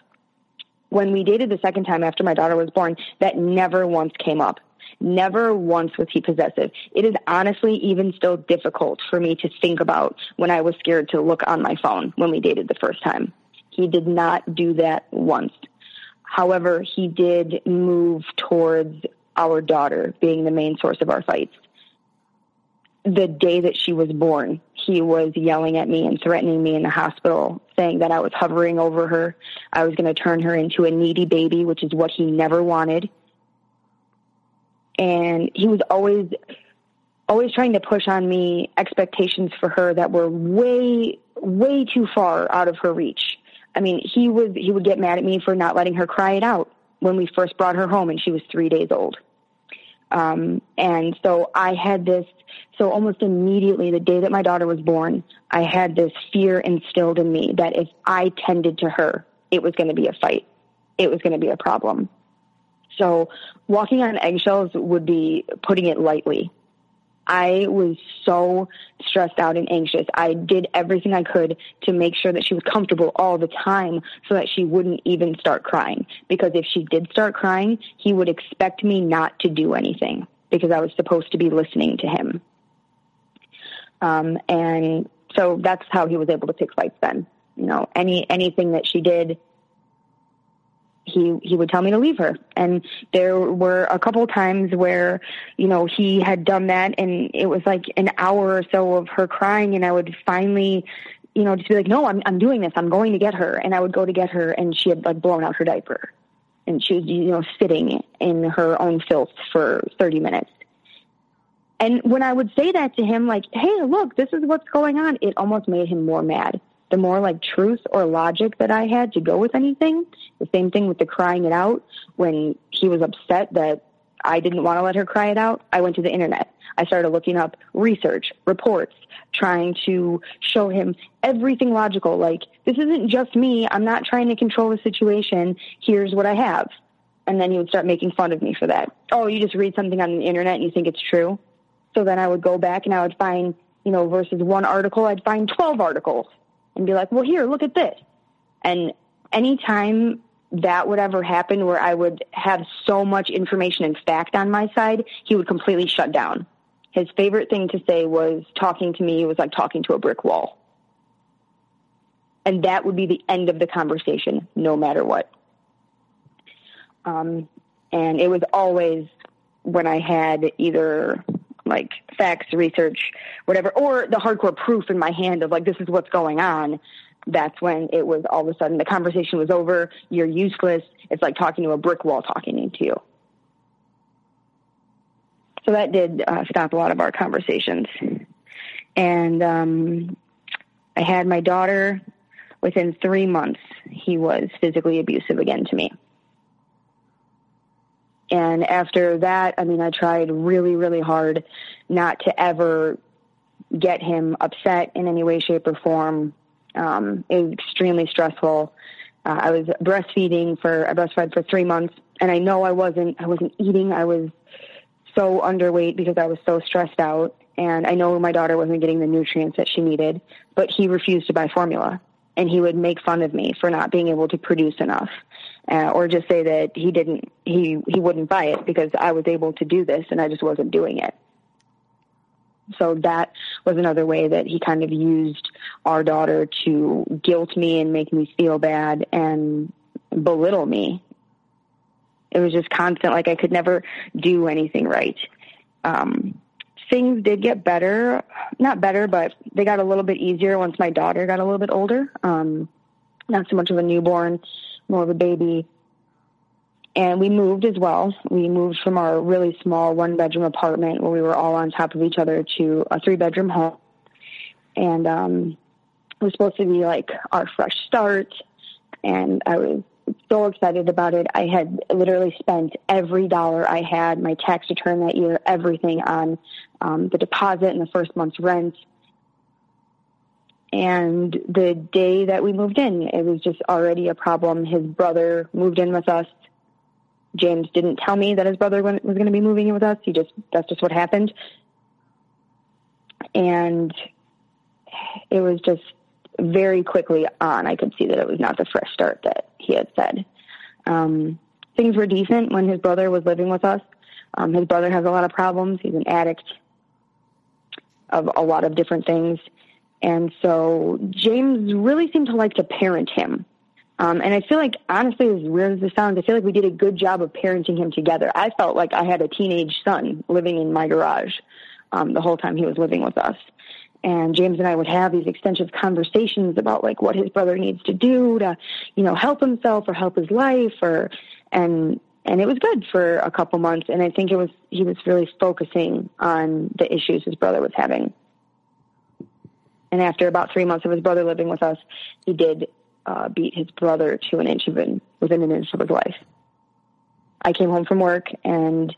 when we dated the second time after my daughter was born, that never once came up. Never once was he possessive. It is honestly even still difficult for me to think about when I was scared to look on my phone when we dated the first time. He did not do that once. However, he did move towards our daughter being the main source of our fights. The day that she was born, he was yelling at me and threatening me in the hospital, saying that I was hovering over her. I was going to turn her into a needy baby, which is what he never wanted and he was always always trying to push on me expectations for her that were way way too far out of her reach. I mean, he was he would get mad at me for not letting her cry it out when we first brought her home and she was 3 days old. Um, and so I had this so almost immediately the day that my daughter was born, I had this fear instilled in me that if I tended to her, it was going to be a fight. It was going to be a problem. So walking on eggshells would be putting it lightly. I was so stressed out and anxious. I did everything I could to make sure that she was comfortable all the time so that she wouldn't even start crying. Because if she did start crying, he would expect me not to do anything because I was supposed to be listening to him. Um, and so that's how he was able to pick fights then. You know, any anything that she did, he he would tell me to leave her. And there were a couple times where you know he had done that and it was like an hour or so of her crying and I would finally you know just be like no I'm I'm doing this. I'm going to get her. And I would go to get her and she had like blown out her diaper. And she was you know sitting in her own filth for 30 minutes. And when I would say that to him like hey look this is what's going on it almost made him more mad the more like truth or logic that I had to go with anything. The same thing with the crying it out. When he was upset that I didn't want to let her cry it out, I went to the internet. I started looking up research, reports, trying to show him everything logical. Like, this isn't just me. I'm not trying to control the situation. Here's what I have. And then he would start making fun of me for that. Oh, you just read something on the internet and you think it's true? So then I would go back and I would find, you know, versus one article, I'd find 12 articles and be like, well, here, look at this. And anytime that would ever happen where I would have so much information and fact on my side, he would completely shut down. His favorite thing to say was talking to me was like talking to a brick wall. And that would be the end of the conversation, no matter what. Um, and it was always when I had either like facts, research, whatever, or the hardcore proof in my hand of like, this is what's going on. That's when it was all of a sudden the conversation was over. You're useless. It's like talking to a brick wall talking to you. So that did uh, stop a lot of our conversations. And um, I had my daughter. Within three months, he was physically abusive again to me. And after that, I mean, I tried really, really hard not to ever get him upset in any way, shape, or form. Um, it was extremely stressful. Uh, I was breastfeeding for I breastfed for three months, and I know I wasn't I wasn't eating. I was so underweight because I was so stressed out, and I know my daughter wasn't getting the nutrients that she needed. But he refused to buy formula, and he would make fun of me for not being able to produce enough uh, or just say that he didn't he he wouldn't buy it because I was able to do this and I just wasn't doing it. So that was another way that he kind of used our daughter to guilt me and make me feel bad and belittle me. It was just constant, like I could never do anything right. Um, things did get better, not better, but they got a little bit easier once my daughter got a little bit older. Um, not so much of a newborn more of a baby. And we moved as well. We moved from our really small one bedroom apartment where we were all on top of each other to a three bedroom home. And um, it was supposed to be like our fresh start. And I was so excited about it. I had literally spent every dollar I had, my tax return that year, everything on um, the deposit and the first month's rent. And the day that we moved in, it was just already a problem. His brother moved in with us. James didn't tell me that his brother was going to be moving in with us. He just, that's just what happened. And it was just very quickly on. I could see that it was not the fresh start that he had said. Um, things were decent when his brother was living with us. Um, his brother has a lot of problems. He's an addict of a lot of different things. And so James really seemed to like to parent him. Um, and I feel like, honestly, as weird as it sounds, I feel like we did a good job of parenting him together. I felt like I had a teenage son living in my garage um, the whole time he was living with us. And James and I would have these extensive conversations about like what his brother needs to do to, you know, help himself or help his life or, and, and it was good for a couple months. And I think it was, he was really focusing on the issues his brother was having. And after about three months of his brother living with us, he did uh, beat his brother to an inch of within an inch of his life. I came home from work and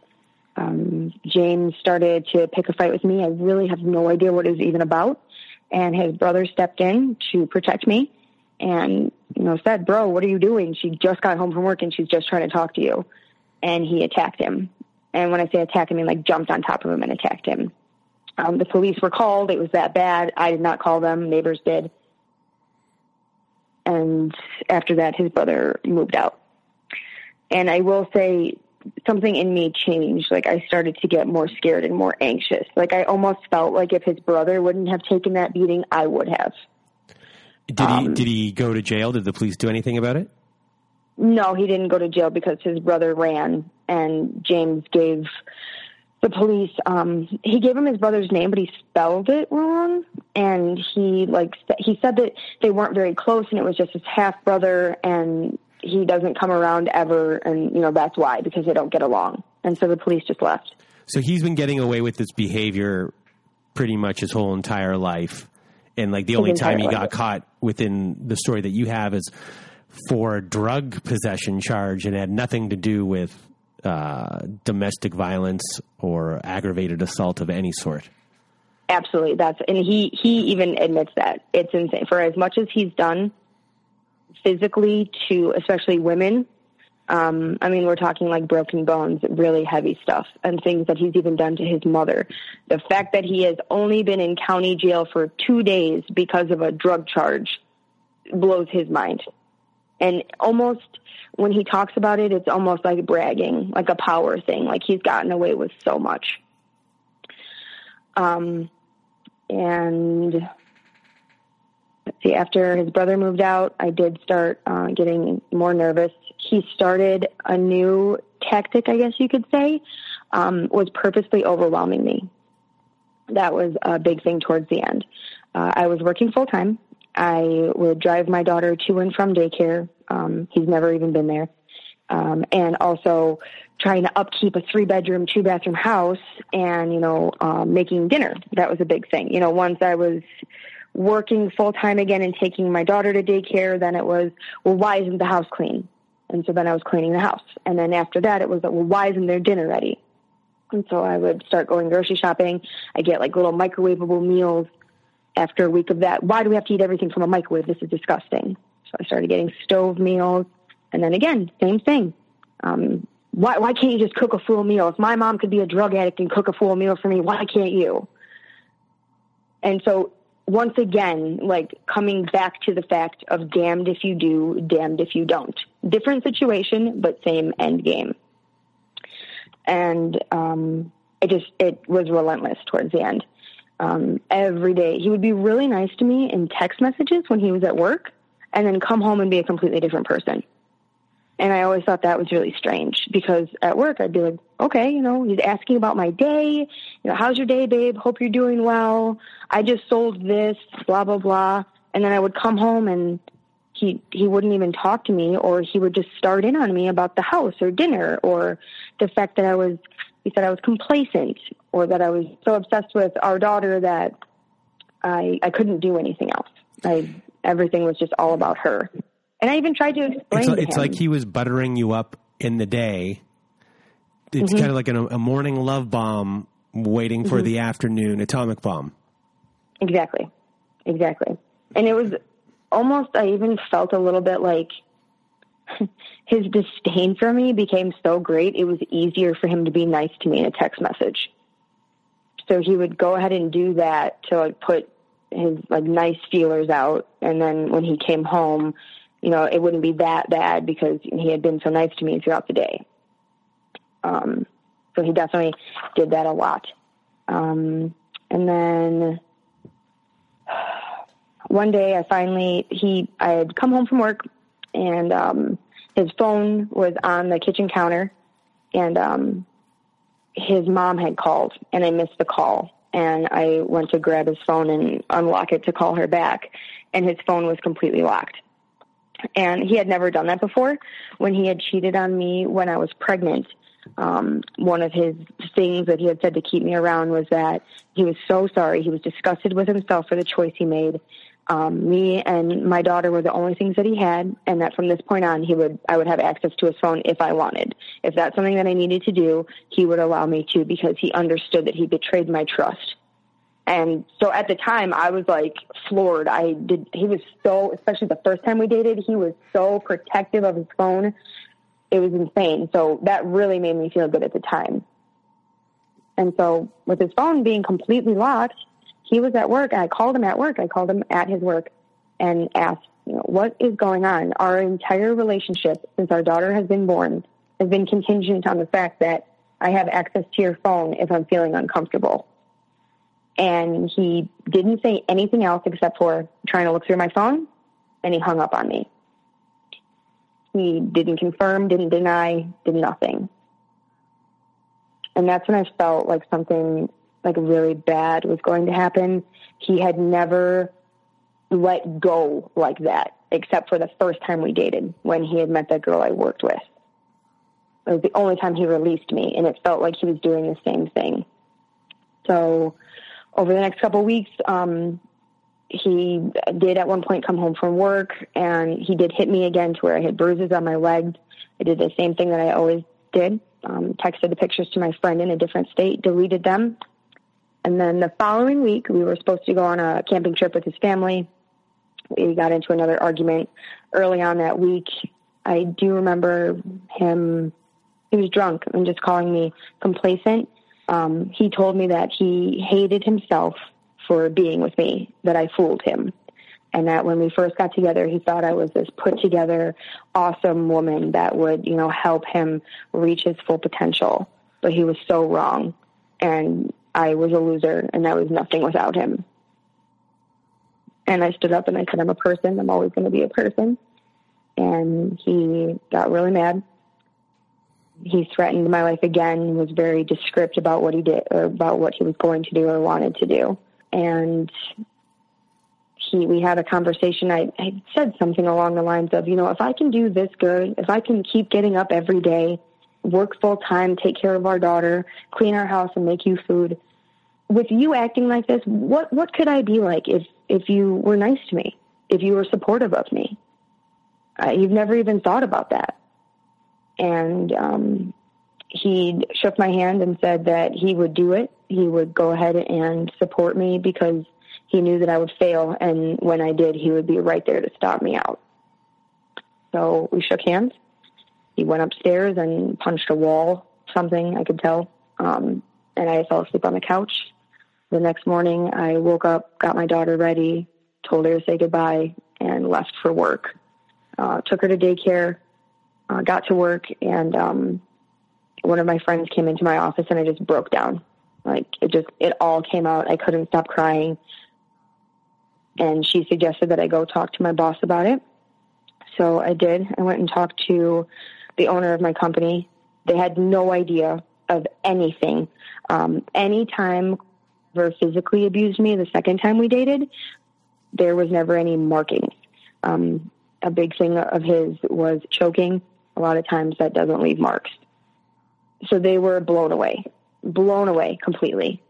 um, James started to pick a fight with me. I really have no idea what it was even about. And his brother stepped in to protect me and, you know, said, bro, what are you doing? She just got home from work and she's just trying to talk to you. And he attacked him. And when I say attack, I mean like jumped on top of him and attacked him. Um, the police were called. It was that bad. I did not call them. Neighbors did. And after that, his brother moved out. And I will say something in me changed. Like I started to get more scared and more anxious. Like I almost felt like if his brother wouldn't have taken that beating, I would have. Did um, he did he go to jail? Did the police do anything about it? No, he didn't go to jail because his brother ran and James gave the police um he gave him his brother's name but he spelled it wrong. And he like he said that they weren't very close and it was just his half brother and he doesn't come around ever and you know that's why because they don't get along. And so the police just left. So he's been getting away with this behavior pretty much his whole entire life. And like the his only time he life. got caught within the story that you have is for a drug possession charge and had nothing to do with uh, domestic violence or aggravated assault of any sort. Absolutely, that's and he he even admits that it's insane. For as much as he's done physically to especially women, um, I mean, we're talking like broken bones, really heavy stuff, and things that he's even done to his mother. The fact that he has only been in county jail for two days because of a drug charge blows his mind. And almost when he talks about it, it's almost like bragging, like a power thing, like he's gotten away with so much. Um, and let's see, after his brother moved out, I did start uh, getting more nervous. He started a new tactic, I guess you could say, um, was purposely overwhelming me. That was a big thing towards the end. Uh, I was working full time. I would drive my daughter to and from daycare. Um, he's never even been there. Um, and also trying to upkeep a three bedroom, two bathroom house and, you know, um, making dinner. That was a big thing. You know, once I was working full time again and taking my daughter to daycare, then it was, well, why isn't the house clean? And so then I was cleaning the house. And then after that, it was, well, why isn't their dinner ready? And so I would start going grocery shopping. I get like little microwavable meals after a week of that, why do we have to eat everything from a microwave? This is disgusting. So I started getting stove meals. And then again, same thing. Um, why, why can't you just cook a full meal? If my mom could be a drug addict and cook a full meal for me, why can't you? And so once again, like coming back to the fact of damned if you do, damned if you don't. Different situation, but same end game. And um, it just it was relentless towards the end um, every day. He would be really nice to me in text messages when he was at work and then come home and be a completely different person. And I always thought that was really strange because at work I'd be like, okay, you know, he's asking about my day. You know, how's your day, babe? Hope you're doing well. I just sold this, blah, blah, blah. And then I would come home and he, he wouldn't even talk to me or he would just start in on me about the house or dinner or the fact that I was he said I was complacent or that I was so obsessed with our daughter that I I couldn't do anything else. I everything was just all about her. And I even tried to explain it's, to it's him. like he was buttering you up in the day. It's mm-hmm. kind of like an, a morning love bomb waiting for mm-hmm. the afternoon atomic bomb. Exactly. Exactly. And it was almost I even felt a little bit like his disdain for me became so great, it was easier for him to be nice to me in a text message. So he would go ahead and do that to like put his like nice feelers out, and then when he came home, you know, it wouldn't be that bad because he had been so nice to me throughout the day. Um, so he definitely did that a lot. Um, and then one day I finally, he, I had come home from work and, um, his phone was on the kitchen counter and, um, his mom had called and I missed the call and I went to grab his phone and unlock it to call her back and his phone was completely locked. And he had never done that before. When he had cheated on me when I was pregnant, um, one of his things that he had said to keep me around was that he was so sorry. He was disgusted with himself for the choice he made. Um, me and my daughter were the only things that he had, and that from this point on, he would I would have access to his phone if I wanted. If that's something that I needed to do, he would allow me to because he understood that he betrayed my trust. And so at the time, I was like floored. I did. He was so, especially the first time we dated, he was so protective of his phone. It was insane. So that really made me feel good at the time. And so with his phone being completely locked, he was at work. I called him at work. I called him at his work and asked, you know, what is going on? Our entire relationship since our daughter has been born has been contingent on the fact that I have access to your phone if I'm feeling uncomfortable. And he didn't say anything else except for trying to look through my phone and he hung up on me. He didn't confirm, didn't deny, did nothing. And that's when I felt like something like really bad was going to happen. He had never let go like that, except for the first time we dated when he had met that girl I worked with. It was the only time he released me, and it felt like he was doing the same thing. So, over the next couple of weeks, um, he did at one point come home from work, and he did hit me again to where I had bruises on my legs. I did the same thing that I always did. Um, texted the pictures to my friend in a different state, deleted them, and then the following week, we were supposed to go on a camping trip with his family. We got into another argument early on that week. I do remember him, he was drunk and just calling me complacent. Um, he told me that he hated himself for being with me, that I fooled him. And that when we first got together, he thought I was this put together, awesome woman that would, you know, help him reach his full potential. But he was so wrong. And I was a loser and I was nothing without him. And I stood up and I said, I'm a person. I'm always going to be a person. And he got really mad. He threatened my life again, was very descriptive about what he did or about what he was going to do or wanted to do. And he, we had a conversation. I, I said something along the lines of, you know, if I can do this good, if I can keep getting up every day work full time, take care of our daughter, clean our house, and make you food. With you acting like this, what what could I be like if if you were nice to me, if you were supportive of me? Uh, you've never even thought about that. And um, he shook my hand and said that he would do it. He would go ahead and support me because he knew that I would fail, and when I did, he would be right there to stop me out. So we shook hands he went upstairs and punched a wall, something I could tell. Um, and I fell asleep on the couch. The next morning, I woke up, got my daughter ready, told her to say goodbye, and left for work. Uh, took her to daycare, uh, got to work, and um, one of my friends came into my office, and I just broke down. Like it just, it all came out. I couldn't stop crying. And she suggested that I go talk to my boss about it. So I did. I went and talked to the owner of my company. They had no idea of anything. Um, anytime Ver physically abused me the second time we dated, there was never any markings. Um, a big thing of his was choking. A lot of times that doesn't leave marks. So they were blown away, blown away completely.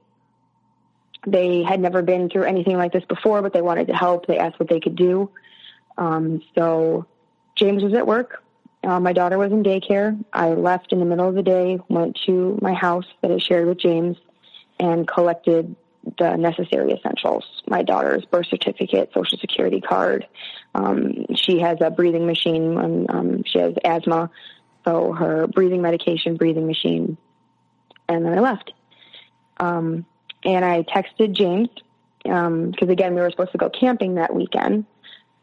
They had never been through anything like this before, but they wanted to help. They asked what they could do. Um, so James was at work. Uh, my daughter was in daycare. I left in the middle of the day, went to my house that I shared with James, and collected the necessary essentials. My daughter's birth certificate, social security card. Um, she has a breathing machine. And, um, she has asthma, so her breathing medication, breathing machine, and then I left. Um, and I texted James because um, again we were supposed to go camping that weekend.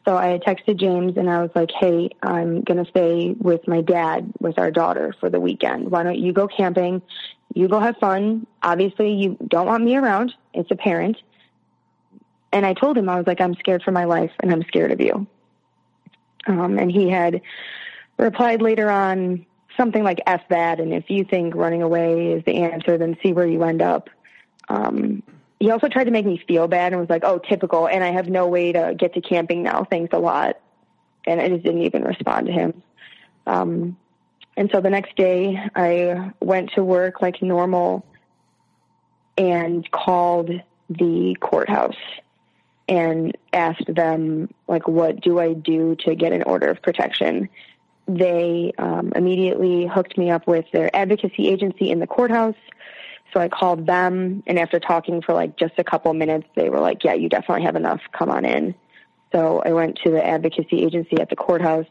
So I texted James and I was like, hey, I'm going to stay with my dad with our daughter for the weekend. Why don't you go camping? You go have fun. Obviously, you don't want me around. It's a parent. And I told him, I was like, I'm scared for my life and I'm scared of you. Um, and he had replied later on something like F that. And if you think running away is the answer, then see where you end up. Um, he also tried to make me feel bad and was like, "Oh, typical." And I have no way to get to camping now. Thanks a lot. And I just didn't even respond to him. Um, and so the next day, I went to work like normal and called the courthouse and asked them like, "What do I do to get an order of protection?" They um, immediately hooked me up with their advocacy agency in the courthouse so I called them, and after talking for like just a couple minutes, they were like, "Yeah, you definitely have enough. Come on in." So I went to the advocacy agency at the courthouse.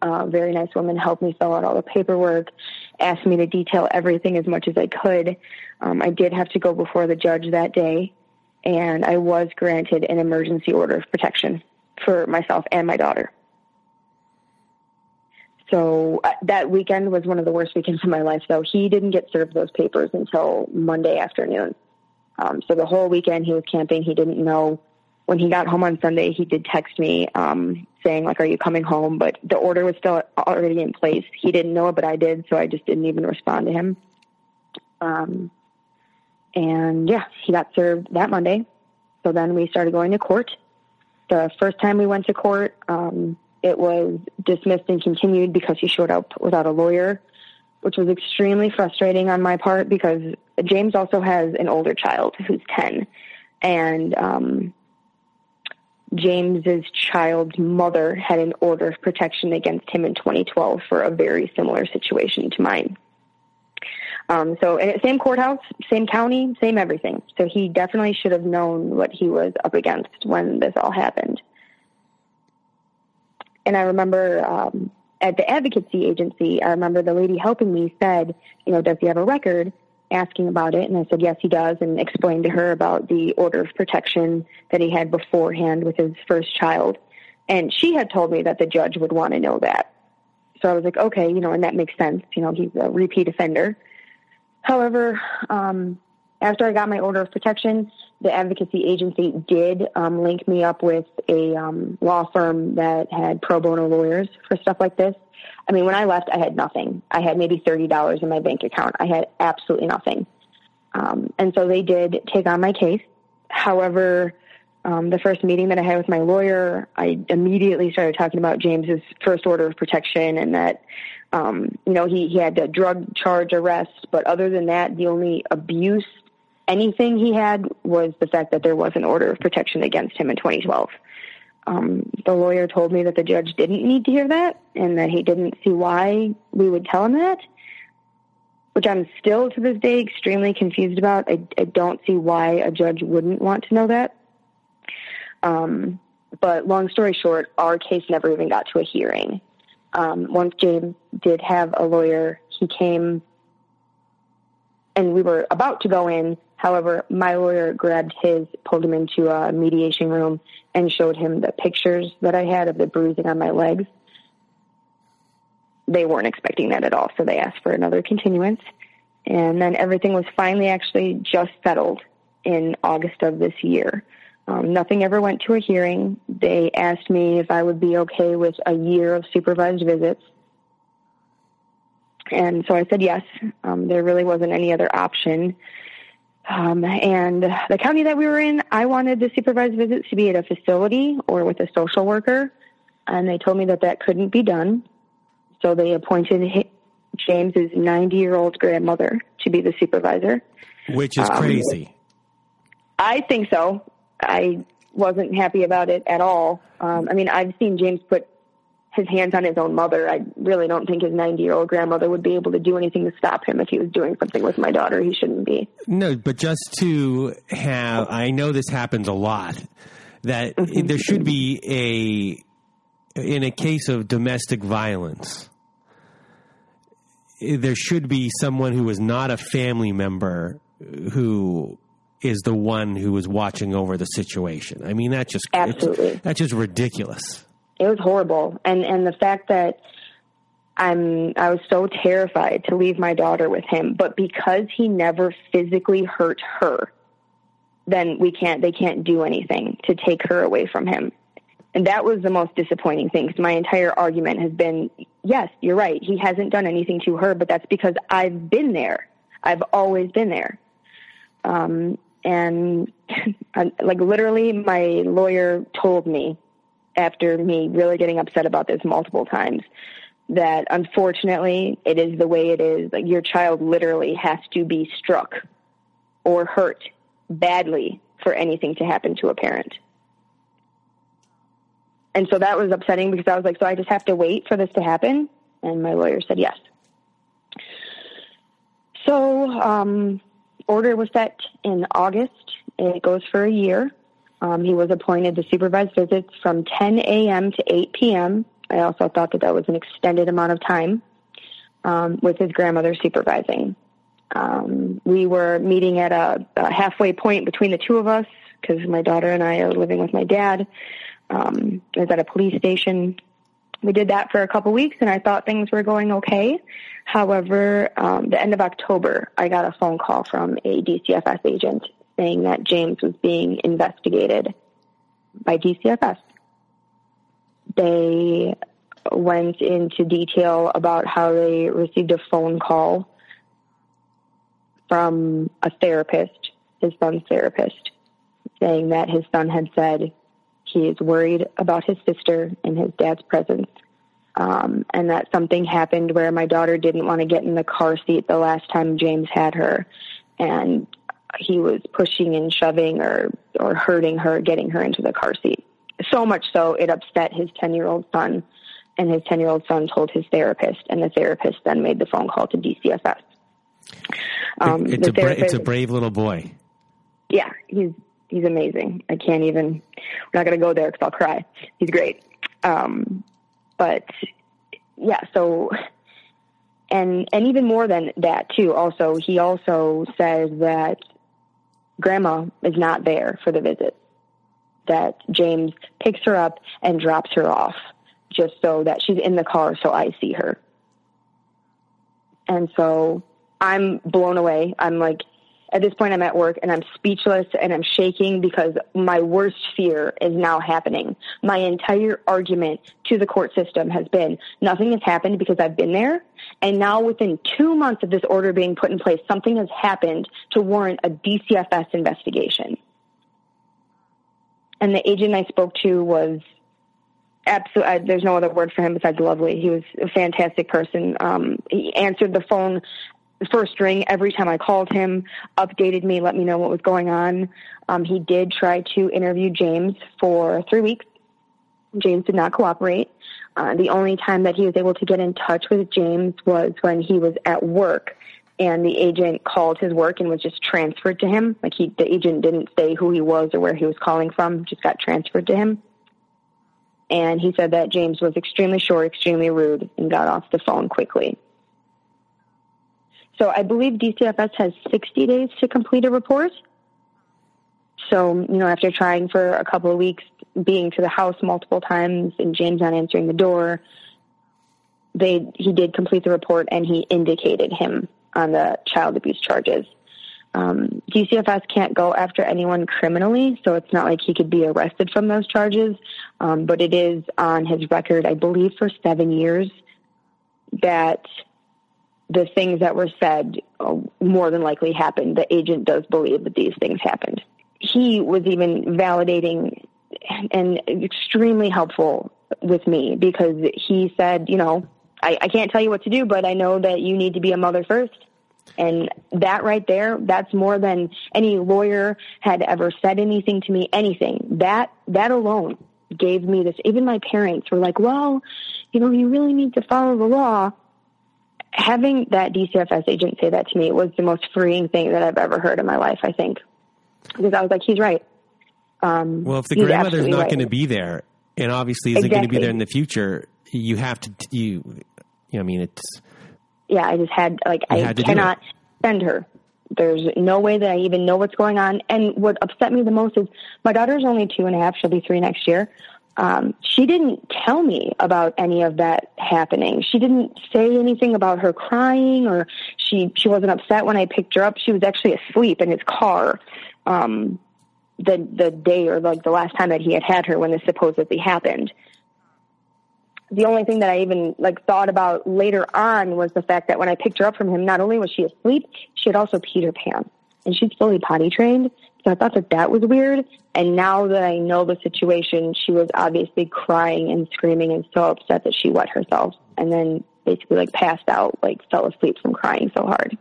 Uh, very nice woman helped me fill out all the paperwork, asked me to detail everything as much as I could. Um, I did have to go before the judge that day, and I was granted an emergency order of protection for myself and my daughter. So uh, that weekend was one of the worst weekends of my life. though. he didn't get served those papers until Monday afternoon. Um, so the whole weekend he was camping. He didn't know. When he got home on Sunday, he did text me um, saying like, "Are you coming home?" But the order was still already in place. He didn't know it, but I did, so I just didn't even respond to him. Um, and yeah, he got served that Monday. So then we started going to court. The first time we went to court, um, it was dismissed and continued because he showed up without a lawyer, which was extremely frustrating on my part because James also has an older child who's 10. And um, James's child's mother had an order of protection against him in 2012 for a very similar situation to mine. Um, so, same courthouse, same county, same everything. So he definitely should have known what he was up against when this all happened. And I remember um, at the advocacy agency, I remember the lady helping me said, you know, does he have a record? Asking about it, and I said yes, he does, and explained to her about the order of protection that he had beforehand with his first child. And she had told me that the judge would want to know that. So I was like, okay, you know, and that makes sense. You know, he's a repeat offender. However, um, after I got my order of protection, the advocacy agency did um, link me up with a um, law firm that had pro bono lawyers for stuff like this. I mean, when I left, I had nothing. I had maybe thirty dollars in my bank account. I had absolutely nothing, um, and so they did take on my case. However, um, the first meeting that I had with my lawyer, I immediately started talking about James's first order of protection and that um, you know, he, he had a drug charge arrest, but other than that, the only abuse anything he had was the fact that there was an order of protection against him in 2012. Um, the lawyer told me that the judge didn't need to hear that and that he didn't see why we would tell him that, which I'm still to this day extremely confused about. I, I don't see why a judge wouldn't want to know that. Um, but long story short, our case never even got to a hearing. Um, once James did have a lawyer, he came and we were about to go in However, my lawyer grabbed his, pulled him into a mediation room, and showed him the pictures that I had of the bruising on my legs. They weren't expecting that at all, so they asked for another continuance. And then everything was finally actually just settled in August of this year. Um, nothing ever went to a hearing. They asked me if I would be okay with a year of supervised visits. And so I said yes. Um, there really wasn't any other option. Um, and the county that we were in, I wanted the supervised visits to be at a facility or with a social worker, and they told me that that couldn't be done. So they appointed James's 90 year old grandmother to be the supervisor. Which is um, crazy. I think so. I wasn't happy about it at all. Um, I mean, I've seen James put his hands on his own mother. I really don't think his 90 year old grandmother would be able to do anything to stop him if he was doing something with my daughter. He shouldn't be. No, but just to have, I know this happens a lot, that mm-hmm. there should be a, in a case of domestic violence, there should be someone who is not a family member who is the one who is watching over the situation. I mean, that just Absolutely. that's just ridiculous. It was horrible, and and the fact that I'm I was so terrified to leave my daughter with him, but because he never physically hurt her, then we can't they can't do anything to take her away from him. And that was the most disappointing thing. My entire argument has been, yes, you're right. He hasn't done anything to her, but that's because I've been there. I've always been there. Um, and like literally my lawyer told me after me really getting upset about this multiple times that unfortunately it is the way it is. Like your child literally has to be struck or hurt badly for anything to happen to a parent. And so that was upsetting because I was like, so I just have to wait for this to happen? And my lawyer said yes. So, um, order was set in August. And it goes for a year. Um, he was appointed to supervise visits from 10 a.m. to 8 p.m. I also thought that that was an extended amount of time um, with his grandmother supervising. Um, we were meeting at a, a, halfway point between the two of us because my daughter and I are living with my dad. Um, I was at a police station. We did that for a couple weeks, and I thought things were going okay. However, um, the end of October, I got a phone call from a DCFS agent saying that James was being investigated by DCFS. They went into detail about how they received a phone call from a therapist, his son's therapist, saying that his son had said he is worried about his sister in his dad's presence. Um, and that something happened where my daughter didn't want to get in the car seat the last time James had her. And he was pushing and shoving or, or hurting her, getting her into the car seat. So much so it upset his 10 year old son. And his 10 year old son told his therapist, and the therapist then made the phone call to DCFS. Um, it's, a bra- it's a brave little boy. Yeah, he's he's amazing. I can't even. We're not going to go there because I'll cry. He's great. Um, but yeah, so and and even more than that too. Also, he also says that grandma is not there for the visit. That James picks her up and drops her off just so that she's in the car so I see her. And so I'm blown away. I'm like, at this point I'm at work and I'm speechless and I'm shaking because my worst fear is now happening. My entire argument to the court system has been nothing has happened because I've been there. And now within two months of this order being put in place, something has happened to warrant a DCFS investigation. And the agent I spoke to was absolutely, there's no other word for him besides lovely. He was a fantastic person. Um, he answered the phone first ring every time I called him, updated me, let me know what was going on. Um, he did try to interview James for three weeks. James did not cooperate. Uh, the only time that he was able to get in touch with James was when he was at work and the agent called his work and was just transferred to him. Like he, the agent didn't say who he was or where he was calling from, just got transferred to him. And he said that James was extremely short, extremely rude, and got off the phone quickly. So I believe DCFS has 60 days to complete a report. So, you know, after trying for a couple of weeks, being to the house multiple times and James not answering the door, they, he did complete the report and he indicated him on the child abuse charges. Um, DCFS can't go after anyone criminally, so it's not like he could be arrested from those charges. Um, but it is on his record, I believe, for seven years that the things that were said uh, more than likely happened. The agent does believe that these things happened. He was even validating and extremely helpful with me because he said, you know, I, I can't tell you what to do, but I know that you need to be a mother first. And that right there, that's more than any lawyer had ever said anything to me, anything. That, that alone gave me this. Even my parents were like, well, you know, you really need to follow the law having that DCFS agent say that to me was the most freeing thing that I've ever heard in my life, I think. Because I was like, he's right. Um, well, if the grandmother's not right. going to be there, and obviously isn't exactly. going to be there in the future, you have to, you, you know, I mean, it's. Yeah, I just had, like, I cannot send her There's no way that I even know what's going on. And what upset me the most is my daughter's only two and a half. She'll be three next year. Um, she didn't tell me about any of that happening. She didn't say anything about her crying or she, she wasn't upset when I picked her up. She was actually asleep in his car. Um, the, the day or like the last time that he had had her when this supposedly happened the only thing that I even like thought about later on was the fact that when I picked her up from him, not only was she asleep, she had also peed her pants, and she's fully potty trained. So I thought that that was weird. And now that I know the situation, she was obviously crying and screaming and so upset that she wet herself, and then basically like passed out, like fell asleep from crying so hard.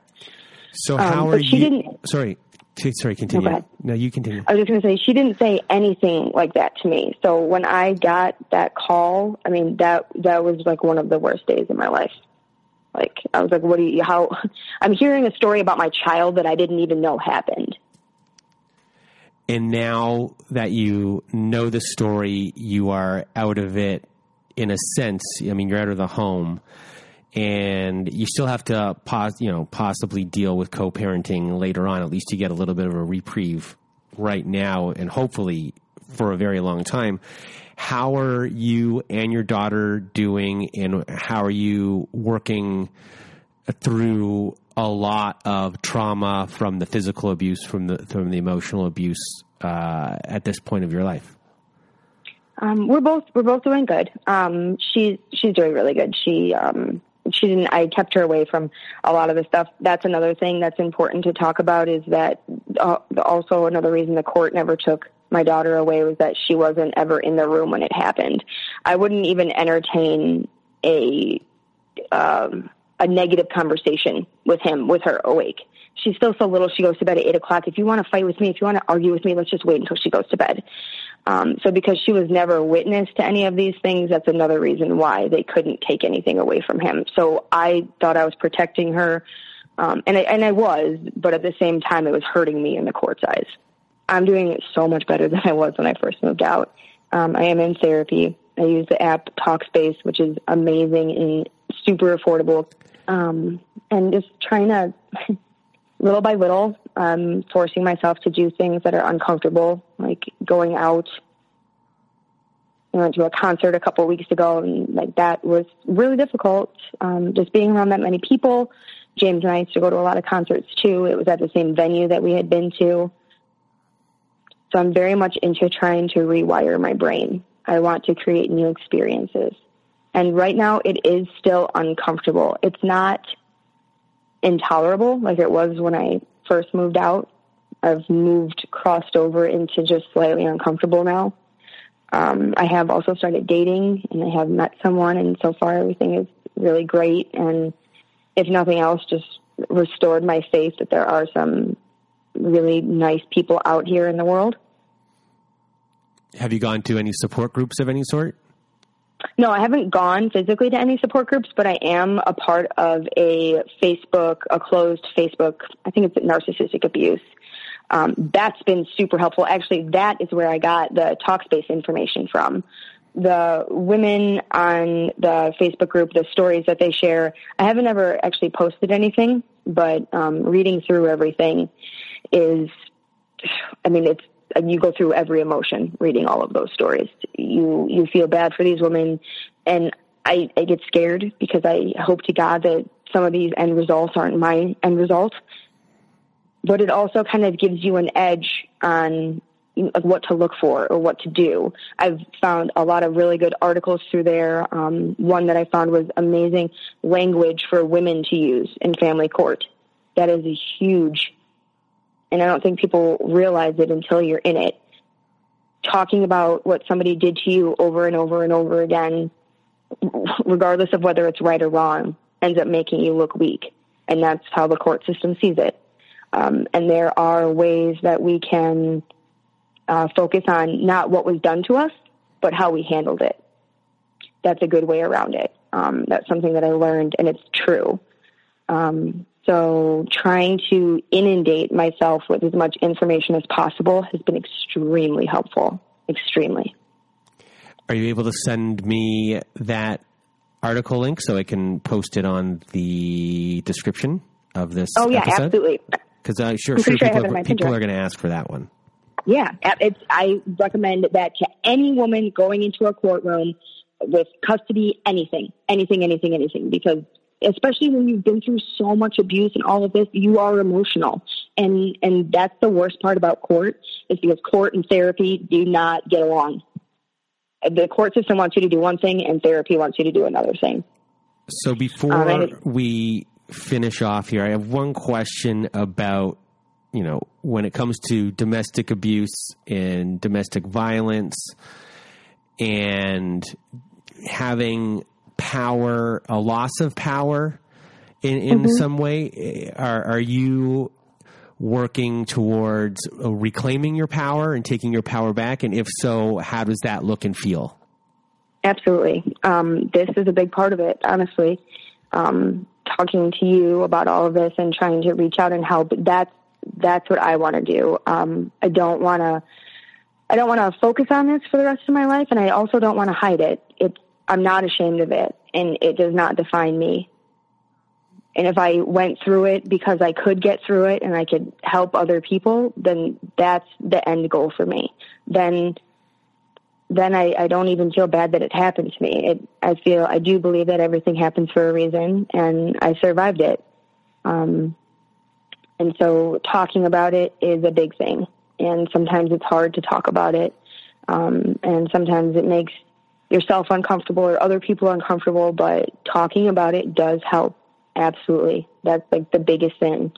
So how um, are you? Didn't, Sorry, Sorry, continue. No, no, you continue. I was just going to say she didn't say anything like that to me. So when I got that call, I mean that that was like one of the worst days in my life. Like I was like, "What do you? How?" I'm hearing a story about my child that I didn't even know happened. And now that you know the story, you are out of it in a sense. I mean, you're out of the home. And you still have to pos- you know possibly deal with co-parenting later on. At least you get a little bit of a reprieve right now and hopefully for a very long time. How are you and your daughter doing? And how are you working through a lot of trauma from the physical abuse from the from the emotional abuse uh, at this point of your life um, we're both we're both doing good. Um, she's she's doing really good. She um, she didn't i kept her away from a lot of the stuff that's another thing that's important to talk about is that uh, also another reason the court never took my daughter away was that she wasn't ever in the room when it happened i wouldn't even entertain a um a negative conversation with him with her awake she's still so little she goes to bed at eight o'clock if you want to fight with me if you want to argue with me let's just wait until she goes to bed um, so because she was never witness to any of these things, that's another reason why they couldn't take anything away from him. So I thought I was protecting her, um, and I, and I was, but at the same time, it was hurting me in the court's eyes. I'm doing so much better than I was when I first moved out. Um, I am in therapy. I use the app Talkspace, which is amazing and super affordable, um, and just trying to little by little, um, forcing myself to do things that are uncomfortable, like going out. I went to a concert a couple of weeks ago, and like that was really difficult. Um, just being around that many people. James and I used to go to a lot of concerts too. It was at the same venue that we had been to. So I'm very much into trying to rewire my brain. I want to create new experiences. And right now it is still uncomfortable. It's not intolerable like it was when I first moved out. I've moved, crossed over into just slightly uncomfortable now. Um, I have also started dating and I have met someone and so far everything is really great and if nothing else just restored my faith that there are some really nice people out here in the world. Have you gone to any support groups of any sort? No, I haven't gone physically to any support groups, but I am a part of a Facebook, a closed Facebook. I think it's narcissistic abuse. Um, that's been super helpful. Actually, that is where I got the Talkspace information from. The women on the Facebook group, the stories that they share. I haven't ever actually posted anything, but um, reading through everything is, I mean, it's you go through every emotion reading all of those stories. You you feel bad for these women, and I, I get scared because I hope to God that some of these end results aren't my end results. But it also kind of gives you an edge on like what to look for or what to do. I've found a lot of really good articles through there. Um, one that I found was amazing language for women to use in family court. That is a huge and I don't think people realize it until you're in it. Talking about what somebody did to you over and over and over again, regardless of whether it's right or wrong, ends up making you look weak. And that's how the court system sees it. Um, and there are ways that we can uh, focus on not what was done to us, but how we handled it. That's a good way around it. Um, that's something that I learned, and it's true. Um, so trying to inundate myself with as much information as possible has been extremely helpful. Extremely. Are you able to send me that article link so I can post it on the description of this? Oh yeah, episode? absolutely. Because I'm uh, sure, I'm sure sure people, have it in are, people are going to ask for that one. Yeah, it's, I recommend that to any woman going into a courtroom with custody, anything, anything, anything, anything, because especially when you've been through so much abuse and all of this, you are emotional. And, and that's the worst part about court is because court and therapy do not get along. The court system wants you to do one thing and therapy wants you to do another thing. So before Um, we finish off here, I have one question about you know when it comes to domestic abuse and domestic violence and having power, a loss of power in in Mm-hmm. some way. eh, Are are you working towards uh, reclaiming your power and taking your power back? And if so, how does that look and feel? Absolutely. Um, this is a big part of it, honestly. Um, talking to you about all of this and trying to reach out and help, that's, that's what I want to do. Um, I don't want to, I don't want to focus on this for the rest of my life. And I also don't want to hide it. It's, I'm not ashamed of it and it does not define me. And if I went through it because I could get through it and I could help other people, then that's the end goal for me. Then then I, I don't even feel bad that it happened to me. It, I feel I do believe that everything happens for a reason, and I survived it. Um, and so talking about it is a big thing, and sometimes it's hard to talk about it, um, and sometimes it makes yourself uncomfortable or other people uncomfortable. But talking about it does help. Absolutely, that's like the biggest thing.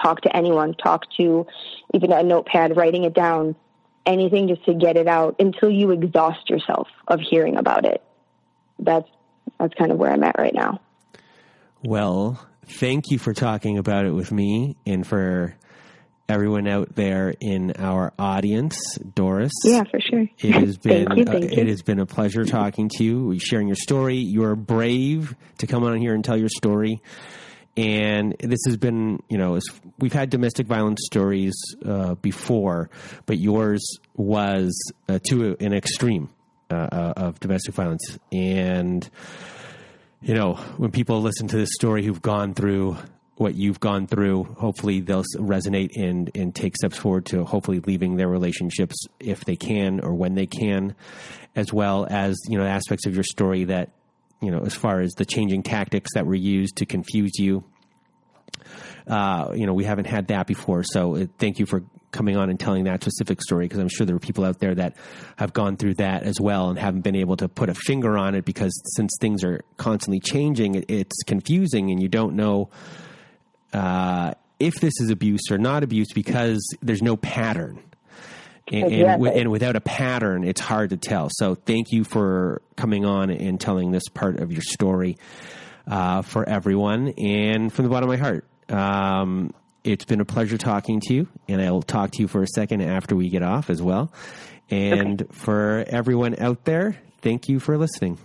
Talk to anyone. Talk to even a notepad, writing it down anything just to get it out until you exhaust yourself of hearing about it. That's that's kind of where I'm at right now. Well, thank you for talking about it with me and for everyone out there in our audience, Doris. Yeah, for sure. It has been thank you, uh, thank it has been a pleasure talking to you, sharing your story. You're brave to come on here and tell your story. And this has been, you know, we've had domestic violence stories uh, before, but yours was uh, to an extreme uh, uh, of domestic violence. And you know, when people listen to this story who've gone through what you've gone through, hopefully they'll resonate and, and take steps forward to hopefully leaving their relationships if they can or when they can, as well as, you know, aspects of your story that, you know, as far as the changing tactics that were used to confuse you. Uh, you know, we haven't had that before. So uh, thank you for coming on and telling that specific story because I'm sure there are people out there that have gone through that as well and haven't been able to put a finger on it because since things are constantly changing, it, it's confusing and you don't know uh, if this is abuse or not abuse because there's no pattern. And, and, Exactly. wi- and without a pattern, it's hard to tell. So, thank you for coming on and telling this part of your story uh, for everyone. And from the bottom of my heart, um, it's been a pleasure talking to you. And I'll talk to you for a second after we get off as well. And for everyone out there, thank you for listening.